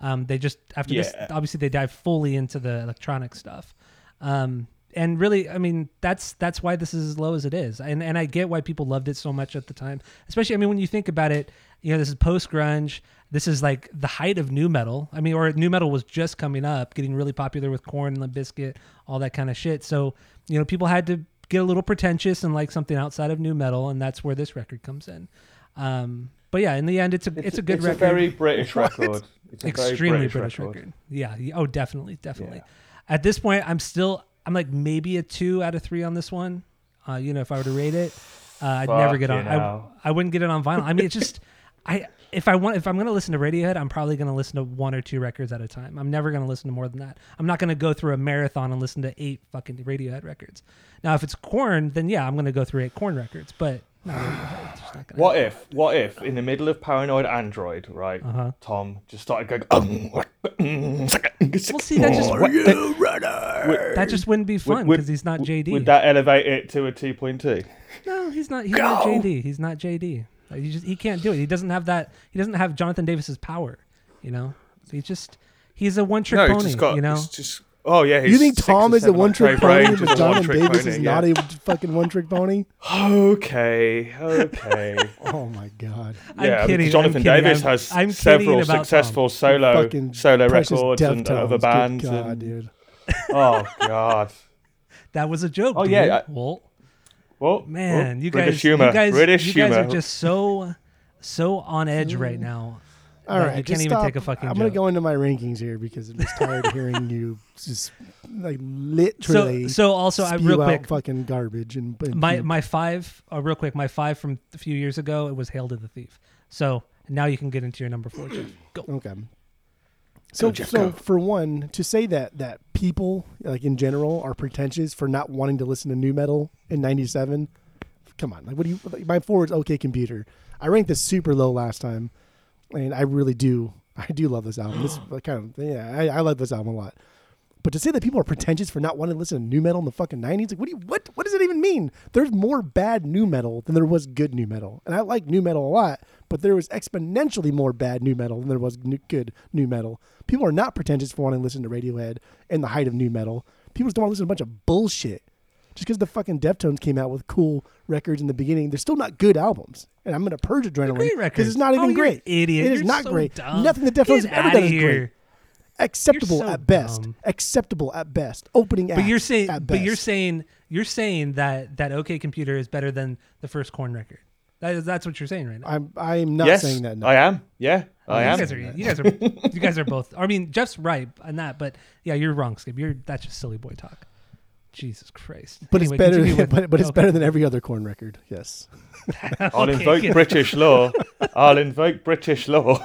S1: Um, they just after this obviously they dive fully into the electronic stuff. Um, and really, I mean, that's that's why this is as low as it is. And and I get why people loved it so much at the time. Especially, I mean, when you think about it, you know, this is post grunge. This is like the height of nu metal. I mean, or nu metal was just coming up, getting really popular with Korn, and Limp Bizkit, all that kind of shit. So you know, people had to get a little pretentious and like something outside of nu metal, and that's where this record comes in. Um, but yeah, in the end, it's a it's, a good
S2: it's
S1: record
S2: a very British record. It's
S1: extremely British, record. Yeah. Oh, definitely, definitely.
S2: Yeah.
S1: At this point, I'm still I'm like maybe a two out of three on this one. Uh, you know, if I were to rate it, uh, I'd never get on. I. I wouldn't get it on vinyl. I mean, it's just I if I want if I'm gonna listen to Radiohead, I'm probably gonna listen to one or two records at a time. I'm never gonna listen to more than that. I'm not gonna go through a marathon and listen to eight fucking Radiohead records. Now, if it's Korn, then yeah, I'm gonna go through eight Korn records. But not Radiohead. It's just not
S2: What if, what if, in the middle of Paranoid Android, right,
S1: Uh-huh.
S2: Tom just started going, um, well,
S1: see, that just that just wouldn't be fun because he's not JD.
S2: Would that elevate it to a 2.2?
S1: No, he's not. He's not JD. He's not JD. Like, he just he can't do it. He doesn't have that. He doesn't have Jonathan Davis's power. You know, he's just he's a one trick
S2: No,
S1: pony.
S2: just got,
S1: you know,
S2: just, oh yeah.
S3: You think Tom is a one trick pony,
S2: is
S3: but
S2: a
S3: Jonathan Davis
S2: pony,
S3: is
S2: yeah.
S3: not a fucking one trick pony?
S2: Okay, okay.
S3: Oh my god.
S1: I'm
S2: yeah,
S1: kidding,
S2: because Jonathan
S1: I'm kidding,
S2: Davis
S1: I'm-
S2: has
S1: I'm
S2: several
S1: about Tom.
S2: successful solo
S3: Fucking
S2: solo records and, and
S3: Deftones,
S2: other
S3: good
S2: bands.
S3: God,
S2: and,
S3: dude.
S2: oh god.
S1: that was a joke.
S2: Oh,
S1: dude.
S2: yeah, I-
S1: Walt.
S2: Well,
S1: Man,
S2: well,
S1: you guys,
S2: British humor.
S1: you guys,
S2: British
S1: you guys
S2: humor.
S1: are just so so on edge right now.
S3: All
S1: that
S3: right,
S1: you can't even
S3: stop.
S1: take a fucking
S3: I'm gonna go into my rankings here because I'm just tired of hearing you just like literally
S1: so also, I
S3: spew
S1: real
S3: out
S1: quick,
S3: fucking garbage and, and
S1: my
S3: puke.
S1: my five uh, real quick my five from a few years ago it was hail to the thief so now you can get into your number four Jeff. go
S3: Okay. So,
S2: Jeff,
S3: so
S2: go.
S3: for one, to say that that people like in general are pretentious for not wanting to listen to nu metal in '97, come on, like what do you? Like, my four is OK Computer. I ranked this super low last time, and I really do, I do love this album. This like kind of yeah, I, I love this album a lot. But to say that people are pretentious for not wanting to listen to nu metal in the fucking nineties, like what do you what what does it even mean? There's more bad nu metal than there was good nu metal, and I like nu metal a lot, but there was exponentially more bad nu metal than there was new, good nu metal. People are not pretentious for wanting to listen to Radiohead in the height of nu metal. People just don't want to listen to a bunch of bullshit. Just because the fucking Deftones came out with cool records in the beginning, they're still not good albums. And I'm gonna purge adrenaline because it's not
S1: Oh,
S3: even
S1: an
S3: great.
S1: idiot.
S3: It is
S1: You're
S3: not
S1: so
S3: great.
S1: dumb.
S3: Nothing the Deftones
S1: Get
S3: have ever done is great acceptable
S1: so
S3: at best.
S1: dumb.
S3: Acceptable at best. Opening
S1: but
S3: act
S1: you're saying
S3: at
S1: but you're saying you're saying that that OK Computer is better than the first Korn record. That is that's what you're saying right now.
S3: I'm I'm not
S2: yes,
S3: saying that. No.
S2: I am. Yeah, I
S1: you
S2: am.
S1: guys are you guys are you guys are both. I mean, Jeff's right on that, but yeah, you're wrong, Skip. You're that's just silly boy talk. Jesus Christ.
S3: but
S1: Anyway,
S3: it's better.
S1: continue with-
S3: But, but it's better than every other Korn record. Yes.
S2: I'll invoke. British law. I'll invoke British law.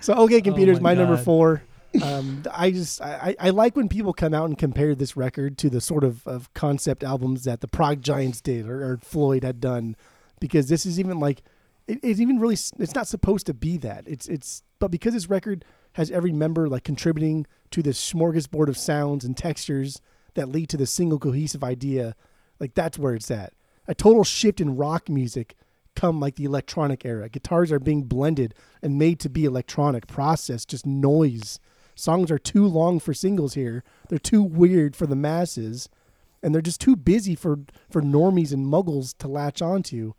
S3: So okay, computers.
S1: Oh my
S3: my number four. Um, I just I, I I like when people come out and compare this record to the sort of, of concept albums that the Prog Giants did or, or Floyd had done because this is even like it, it's even really it's not supposed to be that. It's it's but because this record has every member like contributing to this smorgasbord of sounds and textures that lead to the single cohesive idea, like that's where it's at. A total shift in rock music come like the electronic era. Guitars are being blended and made to be electronic process, just noise. Songs are too long for singles here. They're too weird for the masses, and they're just too busy for for normies and muggles to latch onto.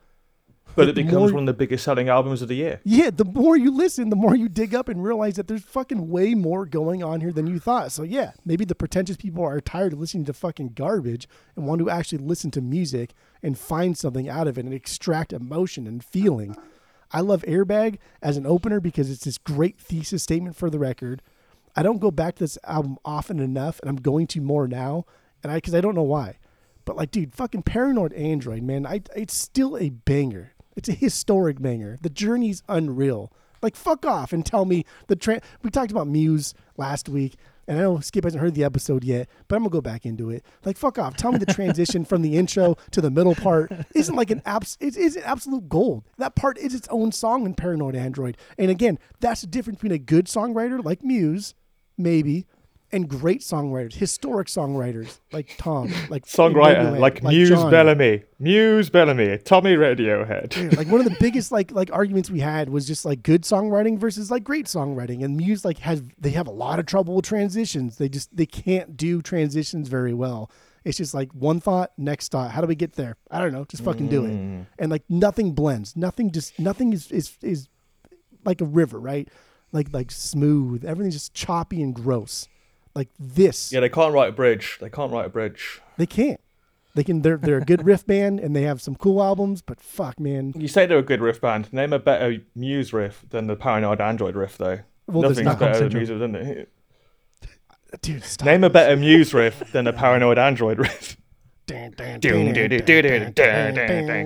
S2: But it becomes
S3: more-
S2: one of the biggest selling albums of the year.
S3: Yeah, the more you listen, the more you dig up and realize that there's fucking way more going on here than you thought. So yeah, maybe the pretentious people are tired of listening to fucking garbage and want to actually listen to music and find something out of it and extract emotion and feeling. I love Airbag as an opener because it's this great thesis statement for the record. I don't go back to this album often enough, and I'm going to more now, and I because I don't know why. But like, dude, fucking Paranoid Android, man, I it's still a banger. It's a historic banger. The journey's unreal. Like, fuck off and tell me the tra- We talked about Muse last week, and I know Skip hasn't heard the episode yet, but I'm gonna go back into it. Like, fuck off. Tell me the transition from the intro to the middle part isn't like an abs. It is absolute gold. That part is its own song in Paranoid Android. And again, that's the difference between a good songwriter like Muse, maybe, and great songwriters, historic songwriters like Tom, like
S2: Songwriter
S3: Radiohead,
S2: like, Muse
S3: Johnny.
S2: Bellamy, Muse Bellamy, Tommy Radiohead.
S3: Dude, like one of the biggest like like arguments we had was just like good songwriting versus like great songwriting. And muse like has they have a lot of trouble with transitions. They just they can't do transitions very well. It's just like one thought next thought. How do we get there? I don't know. Just fucking do it. Mm. And like nothing blends. Nothing just nothing is is is like a river right? Like like smooth. Everything's just choppy and gross like this
S2: Yeah, they can't write a bridge. They can't write a bridge.
S3: they can't they can they're they're a good riff band and they have some cool albums but fuck man
S2: You say they're a good riff band. Name a better Muse riff than the Paranoid Android riff, though.
S3: Well,
S2: Nothing's
S3: not
S2: better than. Muse, than it.
S3: dude stop
S2: Name a better Muse riff than the Paranoid Android riff.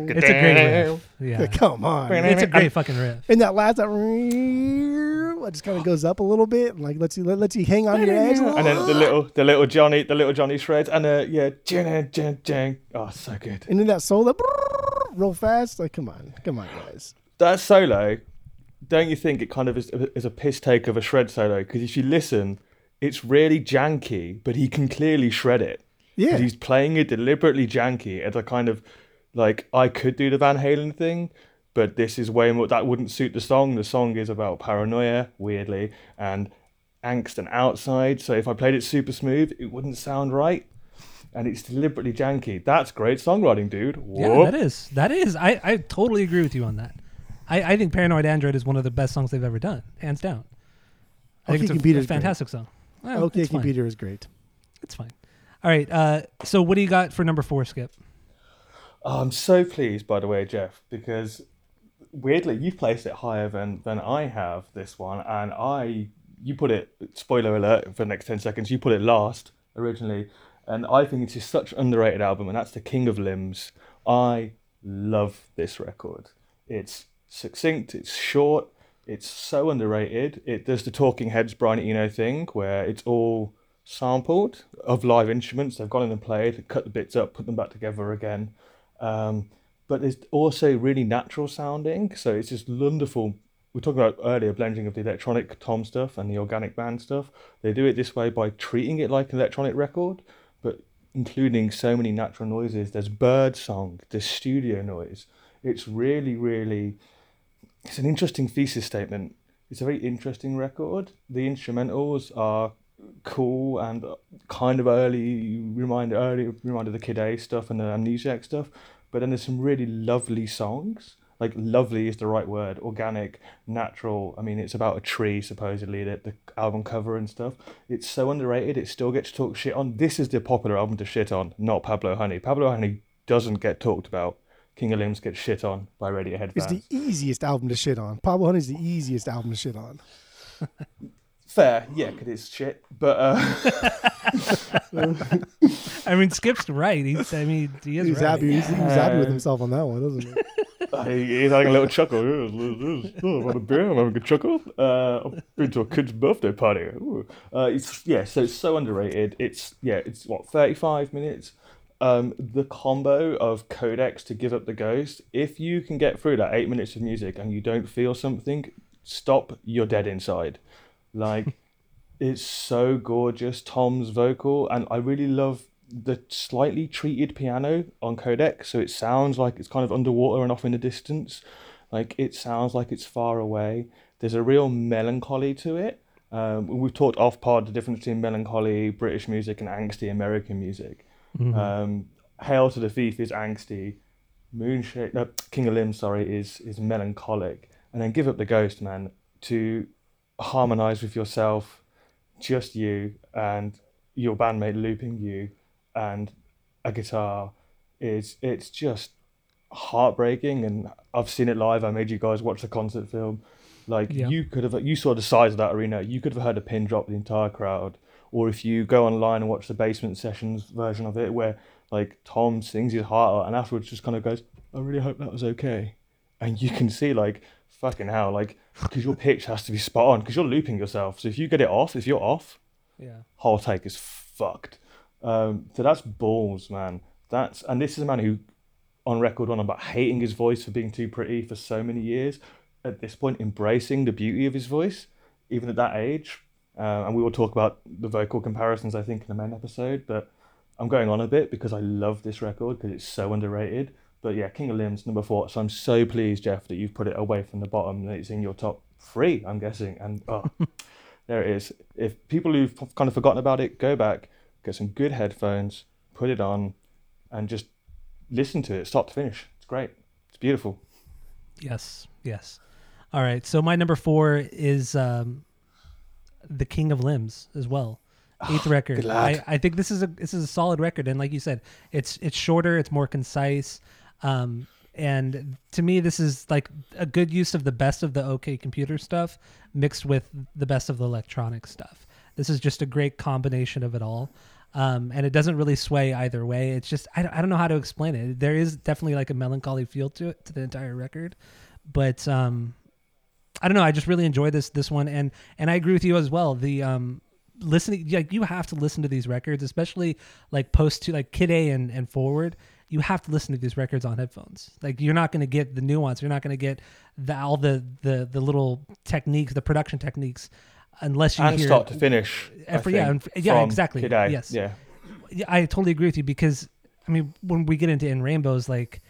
S1: It's a great riff. Yeah.
S3: Come on.
S1: It's a great fucking riff.
S3: And that last that it just kind of goes up a little bit and like lets you let, lets you hang on your edge.
S2: And then the little, the little Johnny, the little Johnny shreds, and uh, yeah. Oh, so good.
S3: And then that solo real fast. Like, come on, come on, guys.
S2: That solo, don't you think it kind of is, is a piss take of a shred solo? Because if you listen, it's really janky, but he can clearly shred it. 'Cause
S3: Yeah,
S2: he's playing it deliberately janky as a kind of like I could do the Van Halen thing, but this is way more that wouldn't suit the song. The song is about paranoia, weirdly, and angst and outside. So if I played it super smooth, it wouldn't sound right. And it's deliberately janky. That's great songwriting, dude.
S1: Yeah, that is. That is. I, I totally agree with you on that. I, I think Paranoid Android is one of the best songs they've ever done, hands down. I oh, think
S3: Okay
S1: it's a,
S3: Computer
S1: a
S3: is great.
S1: fantastic song. Well,
S3: okay,
S1: it's fine.
S3: computer is great.
S1: It's fine. All right. Uh, so what do you got for number four, Skip?
S2: Oh, I'm so pleased, by the way, Jeff, because weirdly you've placed it higher than than I have this one, and I you put it spoiler alert for the next ten seconds. You put it last originally, and I think it's just such an underrated album, and that's the King of Limbs. I love this record. It's succinct. It's short. It's so underrated. It does the Talking Heads Brian Eno thing where it's all sampled of live instruments. They've gone in and played, cut the bits up, put them back together again. Um, but it's also really natural sounding. So it's just wonderful. We are talking about earlier blending of the electronic tom stuff and the organic band stuff. They do it this way by treating it like an electronic record, but including so many natural noises. There's bird song, there's studio noise. It's really, really it's an interesting thesis statement. It's a very interesting record. The instrumentals are cool and kind of early remind early remind of the Kid A stuff and the Amnesiac stuff. But then there's some really lovely songs. Like lovely is the right word. Organic, natural. I mean, it's about a tree supposedly. That the album cover and stuff. It's so underrated. It still gets talked shit on. This is the popular album to shit on, not Pablo Honey. Pablo Honey doesn't get talked about. King of Limbs gets shit on by Radiohead fans.
S3: It's the easiest album to shit on. Pablo Honey's the easiest album to shit on.
S2: Fair, yeah, 'cause it's shit. But uh,
S1: I mean, Skip's right. He's. I mean, he is
S3: He's
S1: right.
S3: happy. He's, he's happy with himself on that one, doesn't he?
S2: he's having a little chuckle. Oh, what a beer! I'm having a chuckle. Uh, I've been to a kid's birthday party. Uh, it's yeah, so it's so underrated. It's yeah, it's what 35 minutes. um, the combo of codex to give up the ghost. If you can get through that eight minutes of music and you don't feel something, stop. You're dead inside. Like it's so gorgeous. Tom's vocal, and I really love the slightly treated piano on codex, so it sounds like it's kind of underwater and off in the distance. Like it sounds like it's far away. There's a real melancholy to it. Um, we've talked off pod the difference between melancholy British music and angsty American music.
S1: Mhm.
S2: Um, Hail to the Thief is angsty. Moonshade, no, King of Limbs, sorry, is is melancholic. And then Give Up the Ghost, man, to harmonize with yourself, just you and your bandmate looping you, and a guitar is it's just heartbreaking. And I've seen it live. I made you guys watch the concert film. Like
S1: Yeah.
S2: you could have, you saw the size of that arena. You could have heard a pin drop the entire crowd. Or if you go online and watch the basement sessions version of it, where like Tom sings his heart out and afterwards just kind of goes, "I really hope that was okay," and you can see like fucking hell, like because your pitch has to be spot on because you're looping yourself. So if you get it off, if you're off,
S1: Yeah.
S2: whole take is fucked. Um, so that's balls, man. That's and this is a man who, on record, on about hating his voice for being too pretty for so many years. At this point, embracing the beauty of his voice, even at that age. Uh, and we will talk about the vocal comparisons, I think, in the main episode. But I'm going on a bit because I love this record because it's so underrated. But yeah, King of Limbs number four. So I'm so pleased, Jeff, that you've put it away from the bottom. That it's in your top three. I'm guessing, and oh, there it is. If people who've kind of forgotten about it, go back, get some good headphones, put it on, and just listen to it, start to finish. It's great. It's beautiful.
S1: Yes, yes. All right. So my number four is um, the King of Limbs as well. Eighth record. I, I think this is a this is a solid record, and like you said, it's it's shorter, it's more concise, um, and to me, this is like a good use of the best of the OK Computer stuff mixed with the best of the electronic stuff. This is just a great combination of it all. Um, and it doesn't really sway either way. It's just I, don't- I don't know how to explain it. There is definitely like a melancholy feel to it to the entire record, but um, I don't know. I just really enjoy this this one, and and I agree with you as well. The um, listening like you have to listen to these records, especially like post to like Kid A and and forward. You have to listen to these records on headphones. Like you're not going to get the nuance. You're not going to get the all the the the little techniques, the production techniques, unless you
S2: and
S1: hear
S2: start to finish.
S1: Uh, for- yeah, and- yeah, exactly.
S2: A.
S1: Yes.
S2: Yeah.
S1: yeah, I totally agree with you because I mean, when we get into In Rainbows, like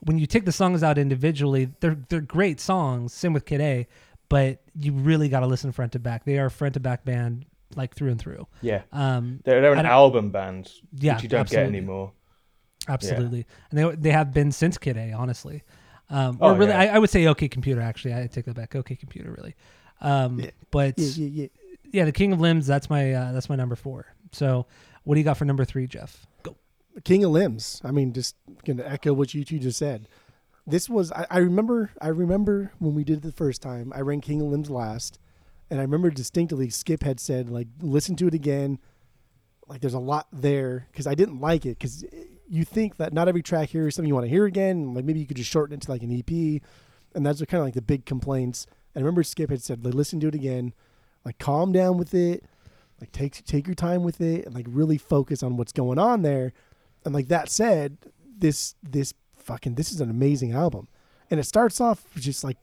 S1: when you take the songs out individually, they're they're great songs. Same with Kid A, but you really got to listen front to back. They are front to back band like through and through.
S2: Yeah.
S1: Um,
S2: They're, they're an album band,
S1: Yeah,
S2: which you don't
S1: absolutely.
S2: get anymore.
S1: Absolutely, and they they have been since Kid A, honestly. Um,
S2: Oh,
S1: or really,
S2: yeah.
S1: I, I would say OK Computer. Actually, I take that back. OK Computer, really. Um,
S3: Yeah.
S1: But
S3: Yeah, yeah, yeah.
S1: yeah, the King of Limbs. That's my uh, that's my number four. So, what do you got for number three, Jeff? Go.
S3: King of Limbs. I mean, just gonna echo what you two just said. This was I, I remember I remember when we did it the first time. I ran King of Limbs last, and I remember distinctly Skip had said like listen to it again. Like there's a lot there because I didn't like it because you think that not every track here is something you want to hear again. Like maybe you could just shorten it to like an EP, and that's kind of like the big complaints. And I remember Skip had said like listen to it again, like calm down with it, like take take your time with it, and like really focus on what's going on there. And like that said, this this fucking this is an amazing album, and it starts off just like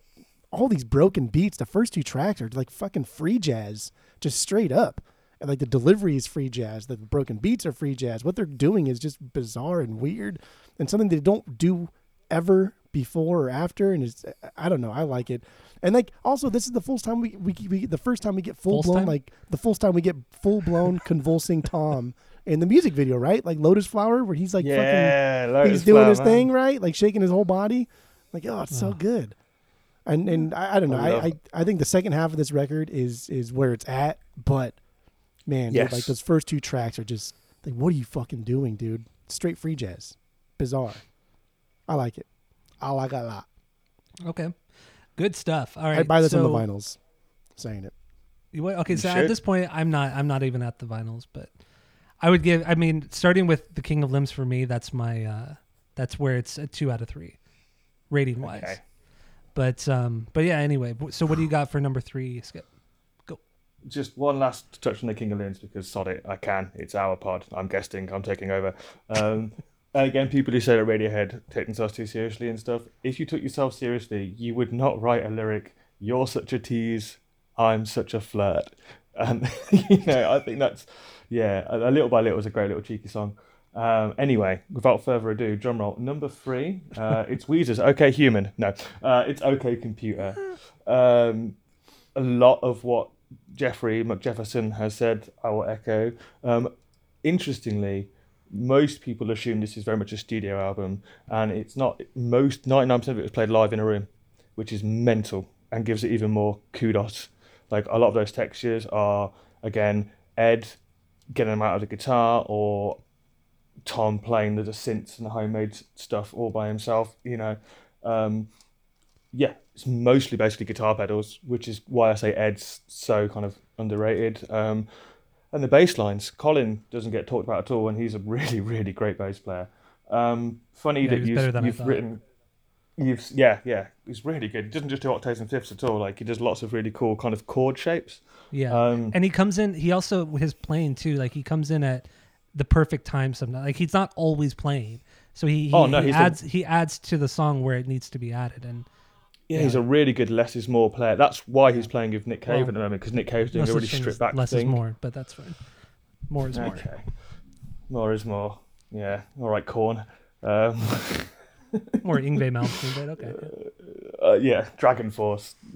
S3: all these broken beats. The first two tracks are like fucking free jazz, just straight up, and like the delivery is free jazz. The broken beats are free jazz. What they're doing is just bizarre and weird, and something they don't do ever before or after. And it's I don't know. I like it. And like also, this is the first time we we, we the first time we get full
S1: Full's
S3: blown
S1: time?
S3: like the first time we get full blown convulsing Tom in the music video, right? Like Lotus Flower, where he's like fucking
S2: yeah, Lotus
S3: he's doing
S2: Flower,
S3: his
S2: man.
S3: thing right, like shaking his whole body. Like, oh, it's so
S1: Oh.
S3: good. And and I, I don't know.
S2: I
S3: I, I. I think the second half of this record is is where it's at. But man, dude, like those first two tracks are just like, what are you fucking doing, dude? Straight free jazz, bizarre. I like it. I like it a lot.
S1: Okay, good stuff. All right,
S3: I buy this
S1: so,
S3: on the vinyls. Saying it.
S1: You what- Okay,
S2: You
S1: so at this point, I'm not. I'm not even at the vinyls, but I would give. I mean, starting with the King of Limbs for me, that's my. uh That's where it's a two out of three, rating wise.
S2: Okay.
S1: But um, but yeah. Anyway, so what do you got for number three, Skip?
S2: Just one last touch on the King of Limbs because sod it, I can. It's our pod. I'm guesting. I'm taking over. Um, And again, people who say that Radiohead take themselves too seriously and stuff. If you took yourself seriously, you would not write a lyric. You're such a tease. I'm such a flirt. And you know, I think that's yeah, a, a little by little is a great little cheeky song. Um, anyway, without further ado, drum roll number three. Uh, it's Weezer's "Okay Human." No, uh, it's "Okay Computer." Um, a lot of what Jeffrey McJefferson has said, I will echo. Um, interestingly, most people assume this is very much a studio album, and it's not. Most ninety nine percent of it was played live in a room, which is mental and gives it even more kudos. Like a lot of those textures are again Ed getting them out of the guitar or Tom playing the, the synths and the homemade stuff all by himself. You know, um, yeah, it's mostly basically guitar pedals, which is why I say Ed's so kind of underrated. Um, and the bass lines, Colin doesn't get talked about at all, and he's a really, really great bass player. Um, funny
S1: Yeah,
S2: that you've,
S1: better than I
S2: you've written. You've yeah yeah he's really good. He doesn't just do octaves and fifths at all. Like he does lots of really cool kind of chord shapes.
S1: Yeah.
S2: Um,
S1: and he comes in he also his playing too, like he comes in at the perfect time sometimes. Like he's not always playing. So he, he,
S2: Oh, no,
S1: he
S2: he's a-
S1: adds he adds to the song where it needs to be added and
S2: Yeah, he's a really good less is more player. That's why he's playing with Nick Cave
S1: Well,
S2: at the moment because Nick Cave's doing a really stripped back
S1: less
S2: thing.
S1: is more, but that's fine. More is more.
S2: Okay, more is more. Yeah, all right, Korn. Um,
S1: More Yngwie but okay.
S2: uh, yeah, Dragon Force.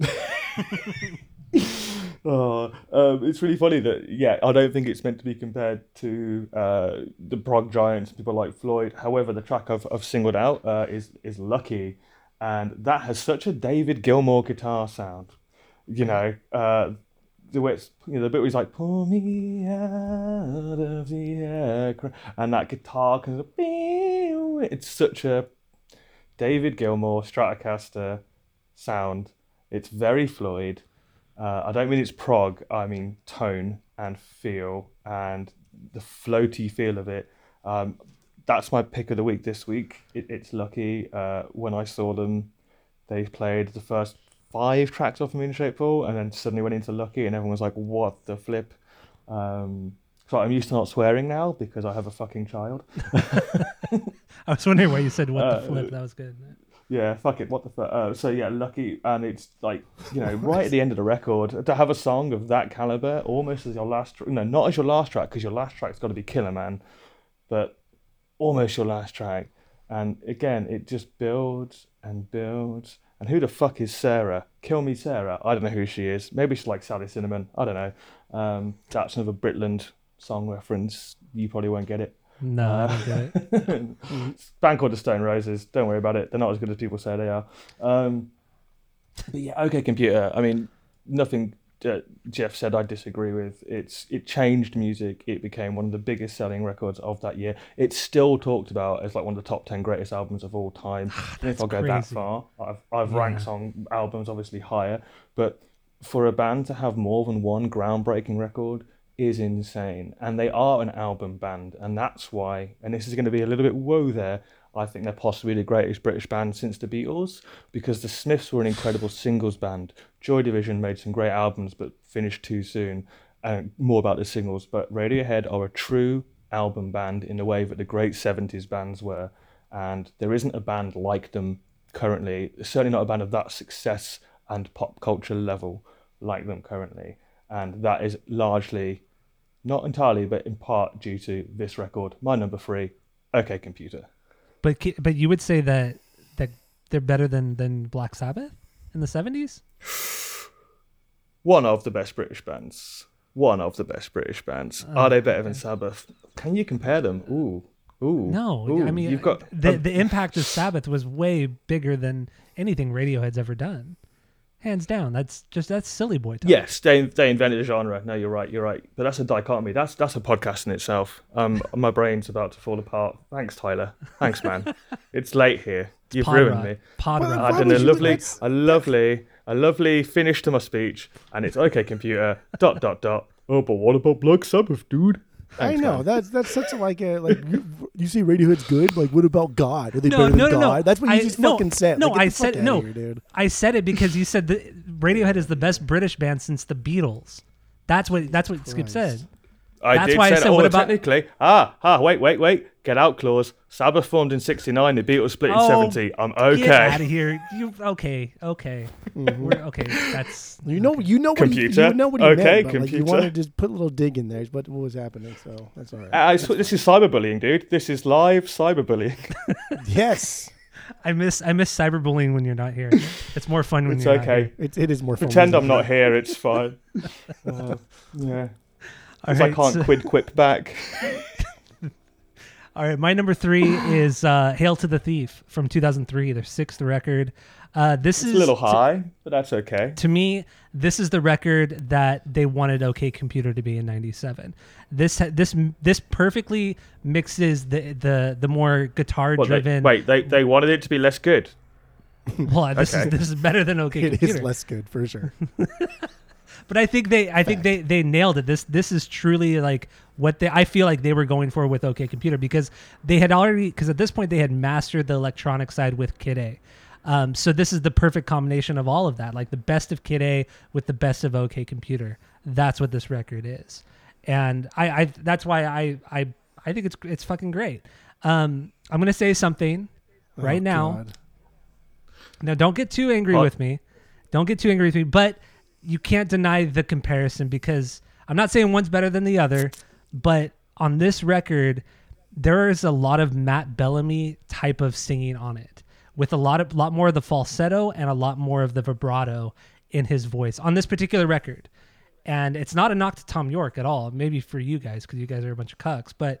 S2: oh, um, it's really funny that yeah, I don't think it's meant to be compared to uh, the prog giants, people like Floyd. However, the track I've, I've singled out uh, is is Lucky, and that has such a David Gilmour guitar sound. You know, uh, the way it's you know the bit where he's like pull me out of the air, and that guitar comes up. It's such a David Gilmour Stratocaster sound. It's very Floyd. Uh, I don't mean it's prog. I mean tone and feel and the floaty feel of it. Um, that's my pick of the week this week. It, it's lucky. Uh, when I saw them, they played the first five tracks off Moon Shape Pool and then suddenly went into Lucky, and everyone was like, "What the flip?" Um, so I'm used to not swearing now because I have a fucking child.
S1: I was wondering why you said what
S2: Uh,
S1: the flip. That was good.
S2: Yeah, fuck it. What the fuck? Uh, so yeah, lucky, and it's like you know, right at the end of the record, to have a song of that caliber, almost as your last, tr- no, not as your last track, because your last track's got to be Killer Man, but almost your last track. And again, it just builds and builds. And who the fuck is Sarah? Kill me, Sarah. I don't know who she is. Maybe she's like Sally Cinnamon. I don't know. Um, that's another Britland song reference. You probably won't get it.
S1: No, I don't get it.
S2: Band called the Stone Roses. Don't worry about it. They're not as good as people say they are. Um, but yeah, okay, computer. I mean, nothing that Jeff said I disagree with. It's it changed music. It became one of the biggest selling records of that year. It's still talked about as like one of the top ten greatest albums of all time. if I go that far, I've I've ranked
S1: Yeah.
S2: song albums obviously higher, but for a band to have more than one groundbreaking record is insane. And they are an album band, and that's why, and this is going to be a little bit woe there, I think they're possibly the greatest British band since the Beatles, because the Smiths were an incredible singles band. Joy Division made some great albums, but finished too soon. And more about the singles, but Radiohead are a true album band in the way that the great 70s bands were. And there isn't a band like them currently, certainly not a band of that success and pop culture level like them currently. And that is largely, not entirely, but in part due to this record, my number three, OK Computer.
S1: But but you would say that that they're better than than Black Sabbath in the seventies.
S2: One of the best British bands. One of the best British bands. Are they better than Sabbath? Can you compare them? Ooh. Ooh.
S1: No,
S2: Ooh,
S1: I mean
S2: you've got
S1: the
S2: um,
S1: the impact of Sabbath was way bigger than anything Radiohead's ever done, hands down. That's just that's silly boy talk.
S2: Yes, they they invented a genre. No, you're right. You're right. But that's a dichotomy. That's that's a podcast in itself. Um, my brain's about to fall apart. Thanks, Tyler. Thanks, man. it's late here. You've
S1: Pod
S2: ruined
S1: rock.
S2: me.
S1: Pod
S3: Well.
S2: I
S3: Why
S2: done a lovely, a lovely, a lovely finish to my speech, and it's okay, computer. dot dot dot. Oh, but what about Black Sabbath, dude?
S3: I know
S2: man.
S3: that's that's such a like a like you, you say Radiohead's good. Like what about God? Are they
S1: No,
S3: better than
S1: no, no, no.
S3: God? That's what you
S1: I-
S3: just
S1: no,
S3: fucking said.
S1: no,
S3: Like,
S1: I said- no.
S3: here, dude.
S1: I said it because you said that Radiohead is the best British band since the Beatles. That's what that's what Skip said.
S2: I
S1: That's
S2: did
S1: why I
S2: say
S1: said,
S2: that.
S1: what
S2: Oh,
S1: about-
S2: technically? Ah, ah, wait, wait, wait. Get out clause. Sabbath formed in '69. The Beatles split in
S1: Oh,
S2: '70. I'm okay.
S1: Get out of here. You okay? Okay.
S3: Mhm.
S1: We're okay. That's
S3: You know, you know what
S2: Computer.
S3: He, you know what he
S2: Okay,
S3: meant, but, like,
S2: computer.
S3: you want to just put a little dig in there. Is what, what was happening. So that's all right.
S2: Uh, I sw- this is cyberbullying, dude. This is live cyberbullying.
S3: yes,
S1: I miss I miss cyberbullying when you're not here. It's more fun when
S2: it's
S1: you're not
S2: okay.
S1: here.
S3: it, it is more. fun
S2: Pretend
S3: when
S2: I'm
S3: he's
S2: not here. It's fine. Uh, yeah.
S1: All
S2: If I can't
S1: so-
S2: quid quip back.
S1: All right, my number three is uh, "Hail to the Thief" from 2003, their sixth record. Uh, this
S2: It's
S1: is
S2: a little
S1: to-
S2: high, but that's okay.
S1: to me, this is the record that they wanted OK Computer to be in '97. This this this perfectly mixes the the the more guitar
S2: What, they,
S1: driven.
S2: wait, they, they wanted it to be less good.
S1: well, this
S2: okay.
S1: is this is better than OK
S3: It
S1: Computer.
S3: is less good for sure.
S1: But I think they I think they they nailed it. This this is truly like what they I feel like they were going for with OK Computer because they had already because at this point they had mastered the electronic side with Kid A. Um, so this is the perfect combination of all of that, like the best of Kid A with the best of OK Computer. That's what this record is, and I, I that's why I I I think it's it's fucking great. Um, I'm gonna say something right
S3: Oh,
S1: now.
S3: God.
S1: Now, don't get too angry
S2: What?
S1: with me. Don't get too angry with me. But you can't deny the comparison because I'm not saying one's better than the other. But on this record, there is a lot of Matt Bellamy type of singing on it, with a lot of lot more of the falsetto and a lot more of the vibrato in his voice on this particular record. And it's not a knock to Tom Yorke at all. Maybe for you guys because you guys are a bunch of cucks, but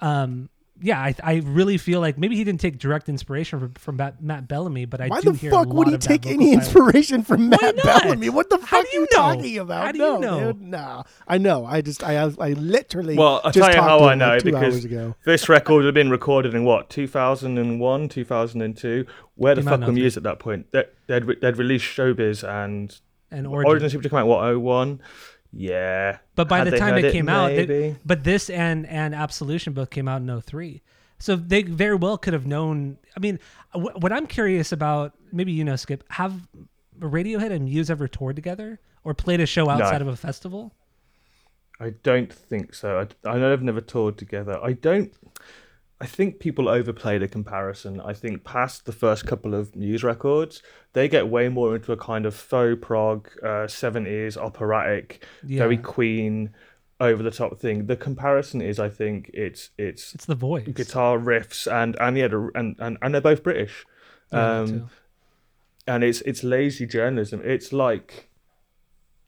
S1: um, yeah, I, I really feel like maybe he didn't take direct inspiration from, from Matt, Matt Bellamy, but I
S3: Why
S1: do
S3: the
S1: hear
S3: fuck
S1: a
S3: would
S1: lot
S3: he
S1: of that
S3: take any
S1: style.
S3: inspiration from
S1: Why
S3: Matt
S1: not?
S3: Bellamy? What the
S1: How
S3: fuck
S1: are you
S3: you
S1: know?
S3: talking about?
S1: How do you
S3: no,
S1: know?
S3: dude, nah. I know. I just I I, I literally
S2: Well, I'll
S3: just
S2: tell you how I know
S3: like,
S2: because this record had been recorded in what 2001, 2002. Where the
S1: Came out
S2: fuck
S1: in
S2: were
S1: 03.
S2: Muse at that point? They, they'd re- they'd released Showbiz and
S1: and
S2: Origin,
S1: Origin.
S2: seemed to come out what 01. Yeah,
S1: But by
S2: Had
S1: the time it came out, they- but this and and Absolution both came out in 03. So they very well could have known. I mean, wh- what I'm curious about, maybe you know, Skip, have Radiohead and Muse ever toured together or played a show outside of a festival?
S2: I don't think so. I, I know they've never toured together. I don't. I think people overplay the comparison. I think past the first couple of Muse records, they get way more into a kind of faux prog, uh, 70s operatic, very Queen, over the top thing. The comparison is, I think, it's it's
S1: It's the voice.
S2: guitar riffs and and yeah, and, and and they're both British.
S1: Yeah,
S2: um, and it's it's lazy journalism. It's like,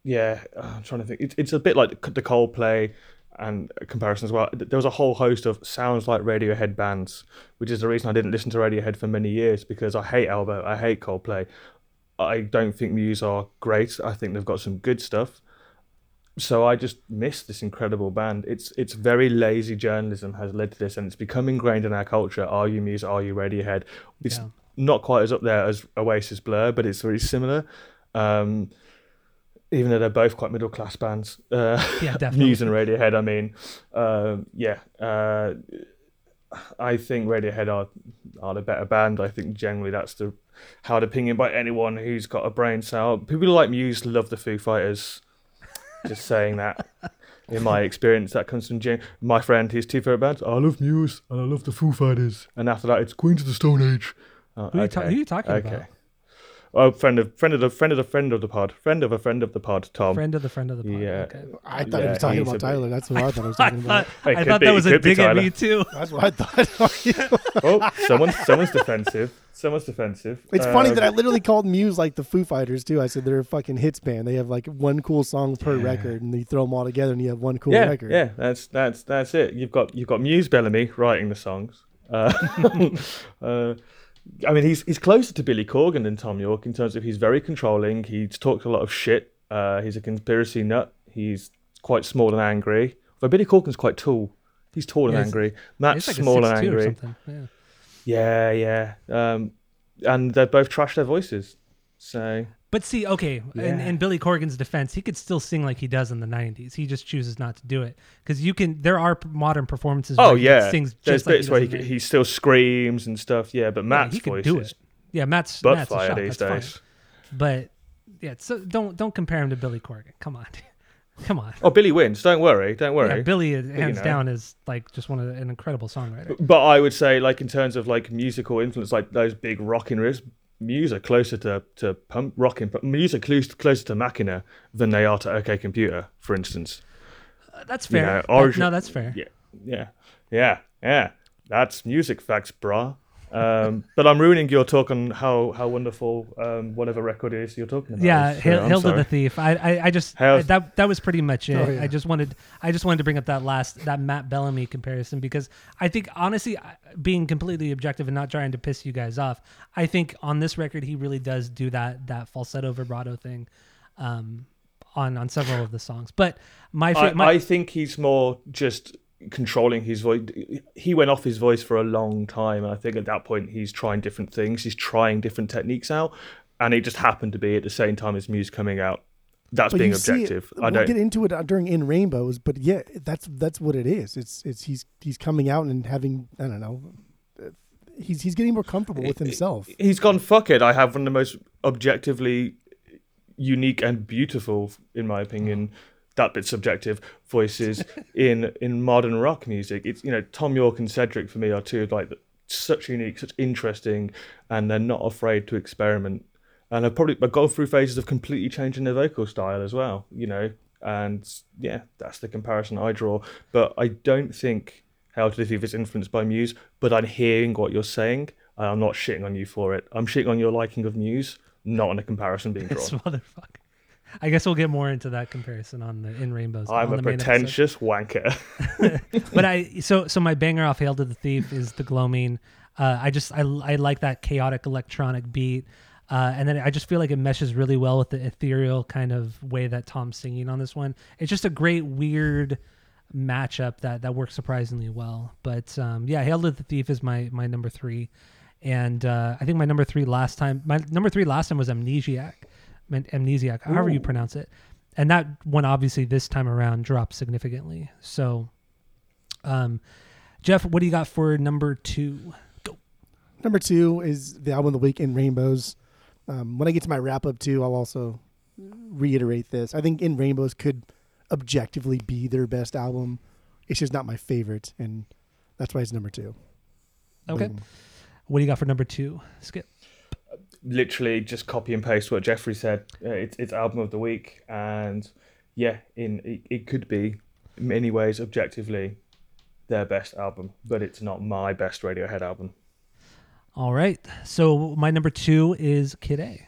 S2: yeah, I'm trying to think. It's it's a bit like the Coldplay and comparison as well. There was a whole host of sounds like Radiohead bands, which is the reason I didn't listen to Radiohead for many years because I hate Elbow, I hate Coldplay. I don't think Muse are great. I think they've got some good stuff. So I just miss this incredible band. It's it's very lazy journalism has led to this, and it's become ingrained in our culture. Are you Muse? Are you Radiohead? It's
S1: Yeah.
S2: not quite as up there as Oasis Blur, but it's very similar. Um, even though they're both quite middle class bands, uh,
S1: Yeah, definitely.
S2: Muse and Radiohead. I mean, um, yeah, uh, I think Radiohead are are the better band. I think generally that's the hard opinion by anyone who's got a brain cell. People who like Muse love the Foo Fighters. Just saying that. In my experience, that comes from Jim, my friend. His two favorite bands. I love Muse and I love the Foo Fighters. And after that, it's Queens of the Stone Age. Oh,
S1: Who, are you ta- who are you talking
S2: okay.
S1: about?
S2: Oh, friend of friend of the friend of the friend of the pod, friend of a friend of the pod, Tom.
S1: Friend of the friend of the pod.
S2: Yeah.
S1: Okay.
S3: I thought he was talking about Tyler. That's what I thought I was talking about.
S1: thought, I thought
S2: be-
S1: that
S2: it
S1: was a
S2: could be
S1: dig at
S2: Tyler.
S1: me too.
S3: That's what I thought.
S2: oh, someone someone's defensive. Someone's defensive.
S3: It's funny
S2: Um,
S3: that I literally called Muse like the Foo Fighters too. I said they're a fucking hits band. They have like one cool song per
S2: Yeah.
S3: record, and you throw them all together, and you have one cool
S2: yeah,
S3: record.
S2: yeah, that's that's that's it. You've got you've got Muse Bellamy writing the songs. Uh, uh, I mean, he's he's closer to Billy Corgan than Tom Yorke in terms of he's very controlling. He's talked a lot of shit. Uh, he's a conspiracy nut. He's quite small and angry. But Billy Corgan's quite tall. He's tall and
S1: Yeah,
S2: angry. Matt's
S1: like
S2: small and
S1: 6'2" or
S2: angry.
S1: Yeah.
S2: Yeah, yeah. Um, and they both trash their voices. So
S1: But see, okay, in,
S2: Yeah.
S1: in Billy Corgan's defense, he could still sing like he does in the '90s. He just chooses not to do it because you can. There are modern performances.
S2: Oh
S1: where he
S2: yeah,
S1: sings
S2: there's
S1: like
S2: bits where he,
S1: does
S2: he still screams and stuff. Yeah, but Matt's
S1: yeah, he
S2: voice
S1: do
S2: is
S1: it. Yeah, Matt's
S2: butt
S1: Matt's a
S2: fire
S1: shot.
S2: these
S1: That's fine.
S2: days.
S1: But yeah, so don't don't compare him to Billy Corgan. Come on. Come on.
S2: Oh, Billy wins. Don't worry. Don't worry.
S1: Yeah, Billy uh, is- hands
S2: know.
S1: down is like just one of the, an incredible songwriter.
S2: But I would say, like in terms of like musical influence, like those big rocking riffs, Muse are closer to to pump rocking, but Muse are close, closer to Machina than they are to OK Computer, for instance.
S1: Uh, That's
S2: You
S1: fair.
S2: know,
S1: That- no, that's fair.
S2: Yeah, yeah, yeah, yeah. That's music facts, brah. Um, but I'm ruining your talk on how how wonderful um, whatever record it is you're talking about.
S1: Yeah,
S2: is, so
S1: Hail,
S2: I'm
S1: the. Thief. I, I, I just I- that that was pretty much it.
S3: Oh, yeah.
S1: I just wanted I just wanted to bring up that last that Matt Bellamy comparison because I think honestly, being completely objective and not trying to piss you guys off, I think on this record he really does do that that falsetto vibrato thing, um, on on several of the songs. But my,
S2: I,
S1: my
S2: I think he's more just controlling his voice. He went off his voice for a long time, and I think at that point he's trying different things. He's trying different techniques out, and it just happened to be at the same time as Muse coming out. That's
S3: But
S2: being
S3: see it-
S2: objective. I
S3: we'll
S2: don't.
S3: get into it during In Rainbows, but yeah, that's that's what it is. It's it's he's he's coming out and having I don't know. He's he's getting more comfortable with himself.
S2: He's gone. Fuck it. I have one of the most objectively unique and beautiful, in my opinion. That bit subjective voices in in modern rock music. It's you know Tom Yorke and Cedric for me are two of like such unique, such interesting, and they're not afraid to experiment. And I've probably I've gone through phases of completely changing their vocal style as well. You know, and yeah, that's the comparison I draw. But I don't think Hail to the Thief is influenced by Muse. But I'm hearing what you're saying. and I'm not shitting on you for it. I'm shitting on your liking of Muse, not on a comparison being
S1: this
S2: drawn.
S1: motherfucker. I guess we'll get more into that comparison on the In Rainbows.
S2: I'm
S1: on
S2: a
S1: the main episode.
S2: pretentious wanker.
S1: but I so so my banger off Hail to the Thief is the gloaming. Uh, I just I I like that chaotic electronic beat. Uh, and then I just feel like it meshes really well with the ethereal kind of way that Tom's singing on this one. It's just a great weird matchup that that works surprisingly well. But um, yeah, Hail to the Thief is my my number three, and uh, I think my number three last time my number three last time was Amnesiac, Am- Amnesiac, however you pronounce it, and that one obviously this time around dropped significantly. So, um, Jeff, what do you got for number two? Go.
S3: Number two is the album of the week in Rainbows. Um, when I get to my wrap up too, I'll also reiterate this. I think In Rainbows could objectively be their best album. It's just not my favorite, and that's why it's number two.
S1: Okay,
S3: Boom.
S1: what do you got for number two? Skip.
S2: Literally just copy and paste what Jeffrey said. Uh, it's it's album of the week, and yeah, in it, it could be in many ways objectively their best album, but it's not my best Radiohead album.
S1: All right, so my number two is Kid A.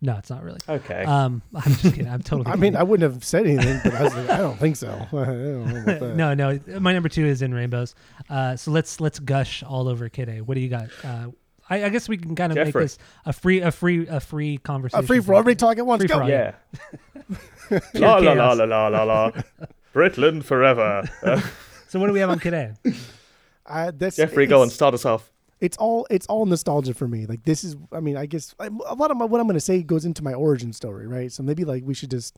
S1: No, it's not really.
S2: Okay.
S1: Um, I'm just kidding. I'm totally.
S3: I mean, I wouldn't have said anything, but I was like, I don't think so. Don't know about that.
S1: no, no. My number two is in Rainbows. Uh, so let's let's gush all over Kid A. What do you got? Uh, I, I guess we can kind of make this a free a free a free conversation.
S3: A free for all, everybody talk at once.
S1: Free
S3: Go.
S2: yeah. La la la la la la la. Britland forever. Uh,
S1: So what do we have on Kid A?
S3: I, that's,
S2: Jeffrey, go on,
S3: it's-
S2: start us off.
S3: It's all it's all nostalgia for me. Like this is, I mean, I guess I- a lot of my, what I'm going to say goes into my origin story, right? So maybe like we should just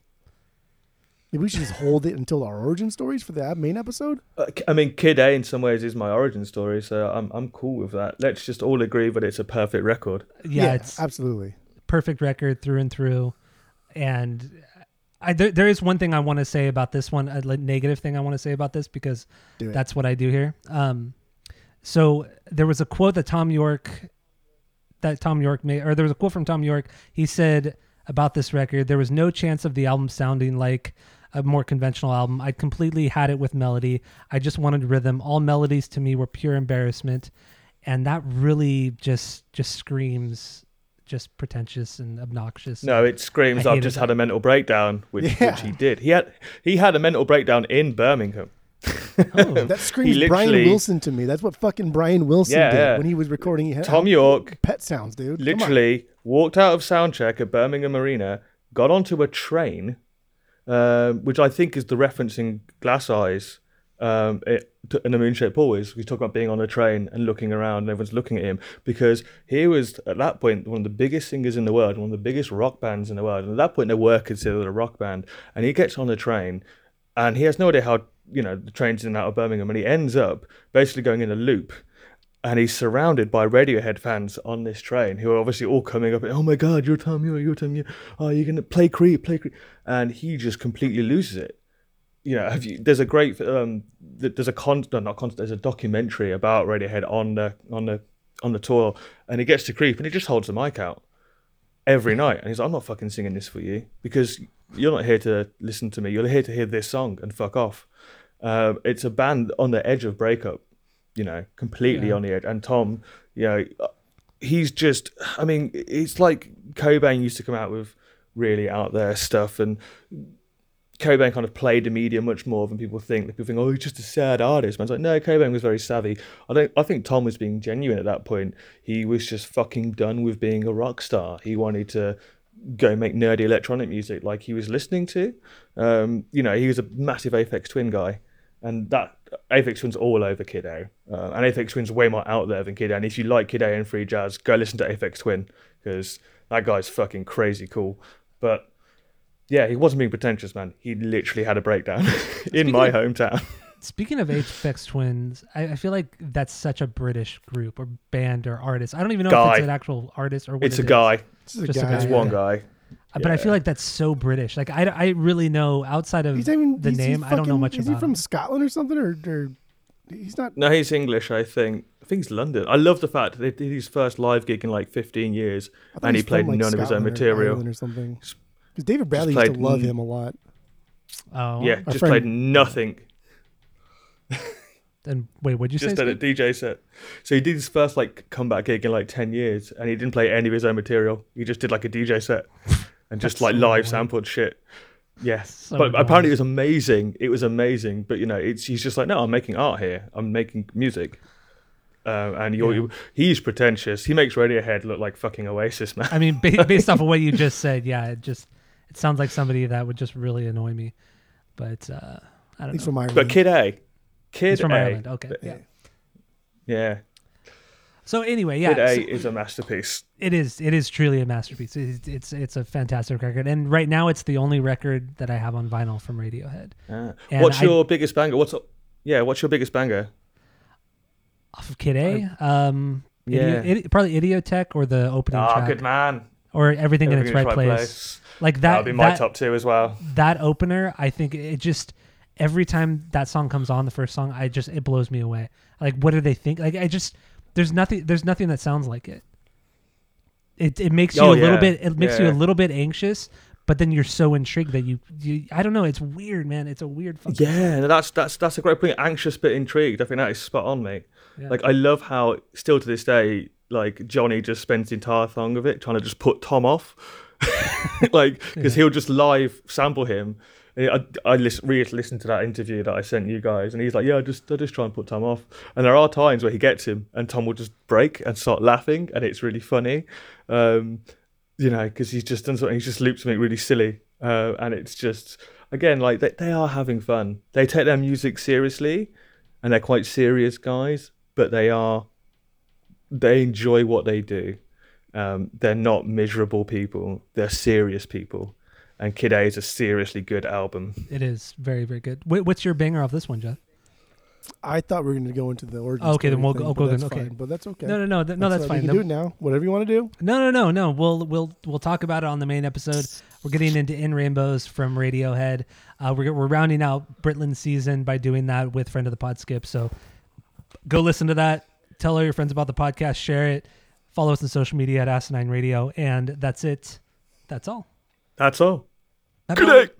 S3: maybe we should just hold it until our origin stories for the main episode.
S2: Uh, I mean, Kid A in some ways is my origin story, so I'm I'm cool with that. Let's just all agree that it's a perfect record.
S1: Yeah, it's
S3: absolutely.
S1: perfect record through and through. And I there, there is one thing I want to say about this one, a negative thing I want to say about this because that's what I do here. Um, so there was a quote that Tom Yorke, that Tom Yorke made, or there was a quote from Tom Yorke. He said about this record, there was no chance of the album sounding like a more conventional album. I completely had it with melody. I just wanted rhythm. All melodies to me were pure embarrassment, and that really just just screams just pretentious and obnoxious.
S2: No, it screams.
S1: I
S2: I've just
S1: that.
S2: had a mental breakdown, which,
S3: Yeah.
S2: which he did. He had he had a mental breakdown in Birmingham.
S1: Oh.
S3: That screams Brian Wilson to me. That's what fucking Brian Wilson
S2: Yeah,
S3: did
S2: yeah.
S3: when he was recording. He had
S2: Tom York
S3: pet sounds, dude.
S2: Literally walked out of soundcheck at Birmingham Arena, got onto a train, um, which I think is the reference in Glass Eyes um, it, in the Moonshaped Always. We talk about being on a train and looking around, and everyone's looking at him because he was at that point one of the biggest singers in the world, one of the biggest rock bands in the world. And at that point, they were considered a rock band. And he gets on the train, and he has no idea how you know the train's in and out of Birmingham, and he ends up basically going in a loop and he's surrounded by Radiohead fans on this train who are obviously all coming up. Oh my God, you're Tom Yorke, you're Tom Yorke. Oh, you're gonna play Creep, play Creep, and he just completely loses it. You know, you? There's a great, um, there's a con, no, not con, there's a documentary about Radiohead on the on the on the tour, and he gets to Creep and he just holds the mic out every night, and he's like, I'm not fucking singing this for you because you're not here to listen to me. You're here to hear this song and fuck off. Um, it's a band on the edge of breakup, you know, completely
S1: Yeah.
S2: on the edge. And Tom, you know, he's just, I mean, it's like Cobain used to come out with really out there stuff, and Cobain kind of played the media much more than people think. People think, oh, he's just a sad artist. Man, it's like, no, Cobain was very savvy. I don't. I think Tom was being genuine at that point. He was just fucking done with being a rock star. He wanted to go make nerdy electronic music like he was listening to. Um, you know, he was a massive Aphex Twin guy, and that Aphex Twin's all over Kid A. Uh, and Aphex Twin's way more out there than Kid A. And if you like Kid A and free jazz, go listen to Aphex Twin because that guy's fucking crazy cool. But yeah, he wasn't being pretentious, man. He literally had a breakdown in my hometown.
S1: Speaking of Aphex Twins, I, I feel like that's such a British group or band or artist. I don't even know if it's an actual artist or what
S2: It's
S1: it
S2: a
S1: is.
S2: guy.
S3: It's is a
S1: Just a
S3: guy.
S1: guy,
S2: It's
S1: yeah.
S2: one guy.
S1: Uh, But I feel like that's so British. Like I, I really know outside of
S3: even
S1: the
S3: he's- he's
S1: name, I don't know much
S3: Is
S1: about Is
S3: he from
S1: him.
S3: Scotland or something, or, or he's not?
S2: No, he's English, I think. I think he's London. I love the fact that they did his first live gig in like 15 years, and he played
S3: from, like,
S2: none of his own
S3: or
S2: material.
S3: Ireland or something. Because David Bradley used to love him a lot.
S1: Oh,
S2: yeah,
S3: Our
S2: just
S3: friend-
S2: played nothing.
S1: And wait, what'd you
S2: just
S1: say?
S2: did a DJ set. So he did his first like comeback gig in like 10 years, and he didn't play any of his own material. He just did like a DJ set and just
S1: That's
S2: like
S1: so
S2: live
S1: annoying.
S2: sampled shit. Yes,
S1: So
S2: but
S1: annoying.
S2: apparently it was amazing. It was amazing. But you know, it's he's just like, no, I'm making art here. I'm making music. Uh, and you're,
S1: Yeah.
S2: you he's pretentious. He makes Radiohead look like fucking Oasis, man.
S1: I mean, based off of what you just said, yeah, it just it sounds like somebody that would just really annoy me. But uh, I don't
S3: He's
S1: know.
S3: from Ireland.
S2: But Kid A, Kid
S1: He's from
S2: A,
S1: Ireland. Okay, yeah.
S2: yeah,
S1: So anyway, yeah,
S2: Kid A
S1: so
S2: is a masterpiece.
S1: it is. It is truly a masterpiece. It's, it's it's a fantastic record, and right now it's the only record that I have on vinyl from Radiohead.
S2: Ah. What's
S1: I-
S2: your biggest banger? What's yeah? What's your biggest banger?
S1: Off of Kid A, um,
S2: Yeah.
S1: Idio- Idi- probably Idioteque or the opening
S2: Ah,
S1: track,
S2: good man.
S1: or everything, in its right, place. Like
S2: That
S1: that.
S2: would be my
S1: that,
S2: top two as well.
S1: that opener, I think it just every time that song comes on, the first song, I just it blows me away. Like, what do they think? Like, I just there's nothing there's nothing that sounds like it. It it makes you
S2: Oh,
S1: a little
S2: yeah.
S1: bit it makes you a little bit anxious, but then you're so intrigued that you, you I don't know. It's weird, man. It's a weird fucking
S2: Yeah, that's that's that's a great point. Anxious but intrigued. I think that is spot on, mate.
S1: Yeah.
S2: Like I love how still to this day, like Johnny just spends the entire song of it trying to just put Tom off, like because
S1: Yeah.
S2: he'll just live sample him. I, I listen, re listened to that interview that I sent you guys, and he's like, "Yeah, I just I just try and put Tom off." And there are times where he gets him, and Tom will just break and start laughing, and it's really funny, um, you know, because he's just done something. He's just looped something really silly, uh, and it's just again like they, they are having fun. They take their music seriously, and they're quite serious guys, but they are they enjoy what they do. Um, they're not miserable people. They're serious people. And Kid A is a seriously good album.
S1: It is very very good. Wait, what's your banger off this one, Jeff?
S3: I thought we were going to go into the origin.
S1: Oh, okay, then we'll
S3: thing,
S1: go- I'll
S3: but
S1: go
S3: that's
S1: then, okay.
S3: fine, but that's okay.
S1: No, no, no, th- no. That's, fine.
S3: We
S1: No-
S3: can do it now. Whatever you want to do.
S1: No, no, no, no. We'll we'll we'll talk about it on the main episode. We're getting into In Rainbows from Radiohead. Uh, we're we're rounding out Britland's season by doing that with friend of the pod Skip. So go listen to that. Tell all your friends about the podcast. Share it. Follow us on social media at Asinine Radio, and that's it. That's all.
S2: That's all. Good.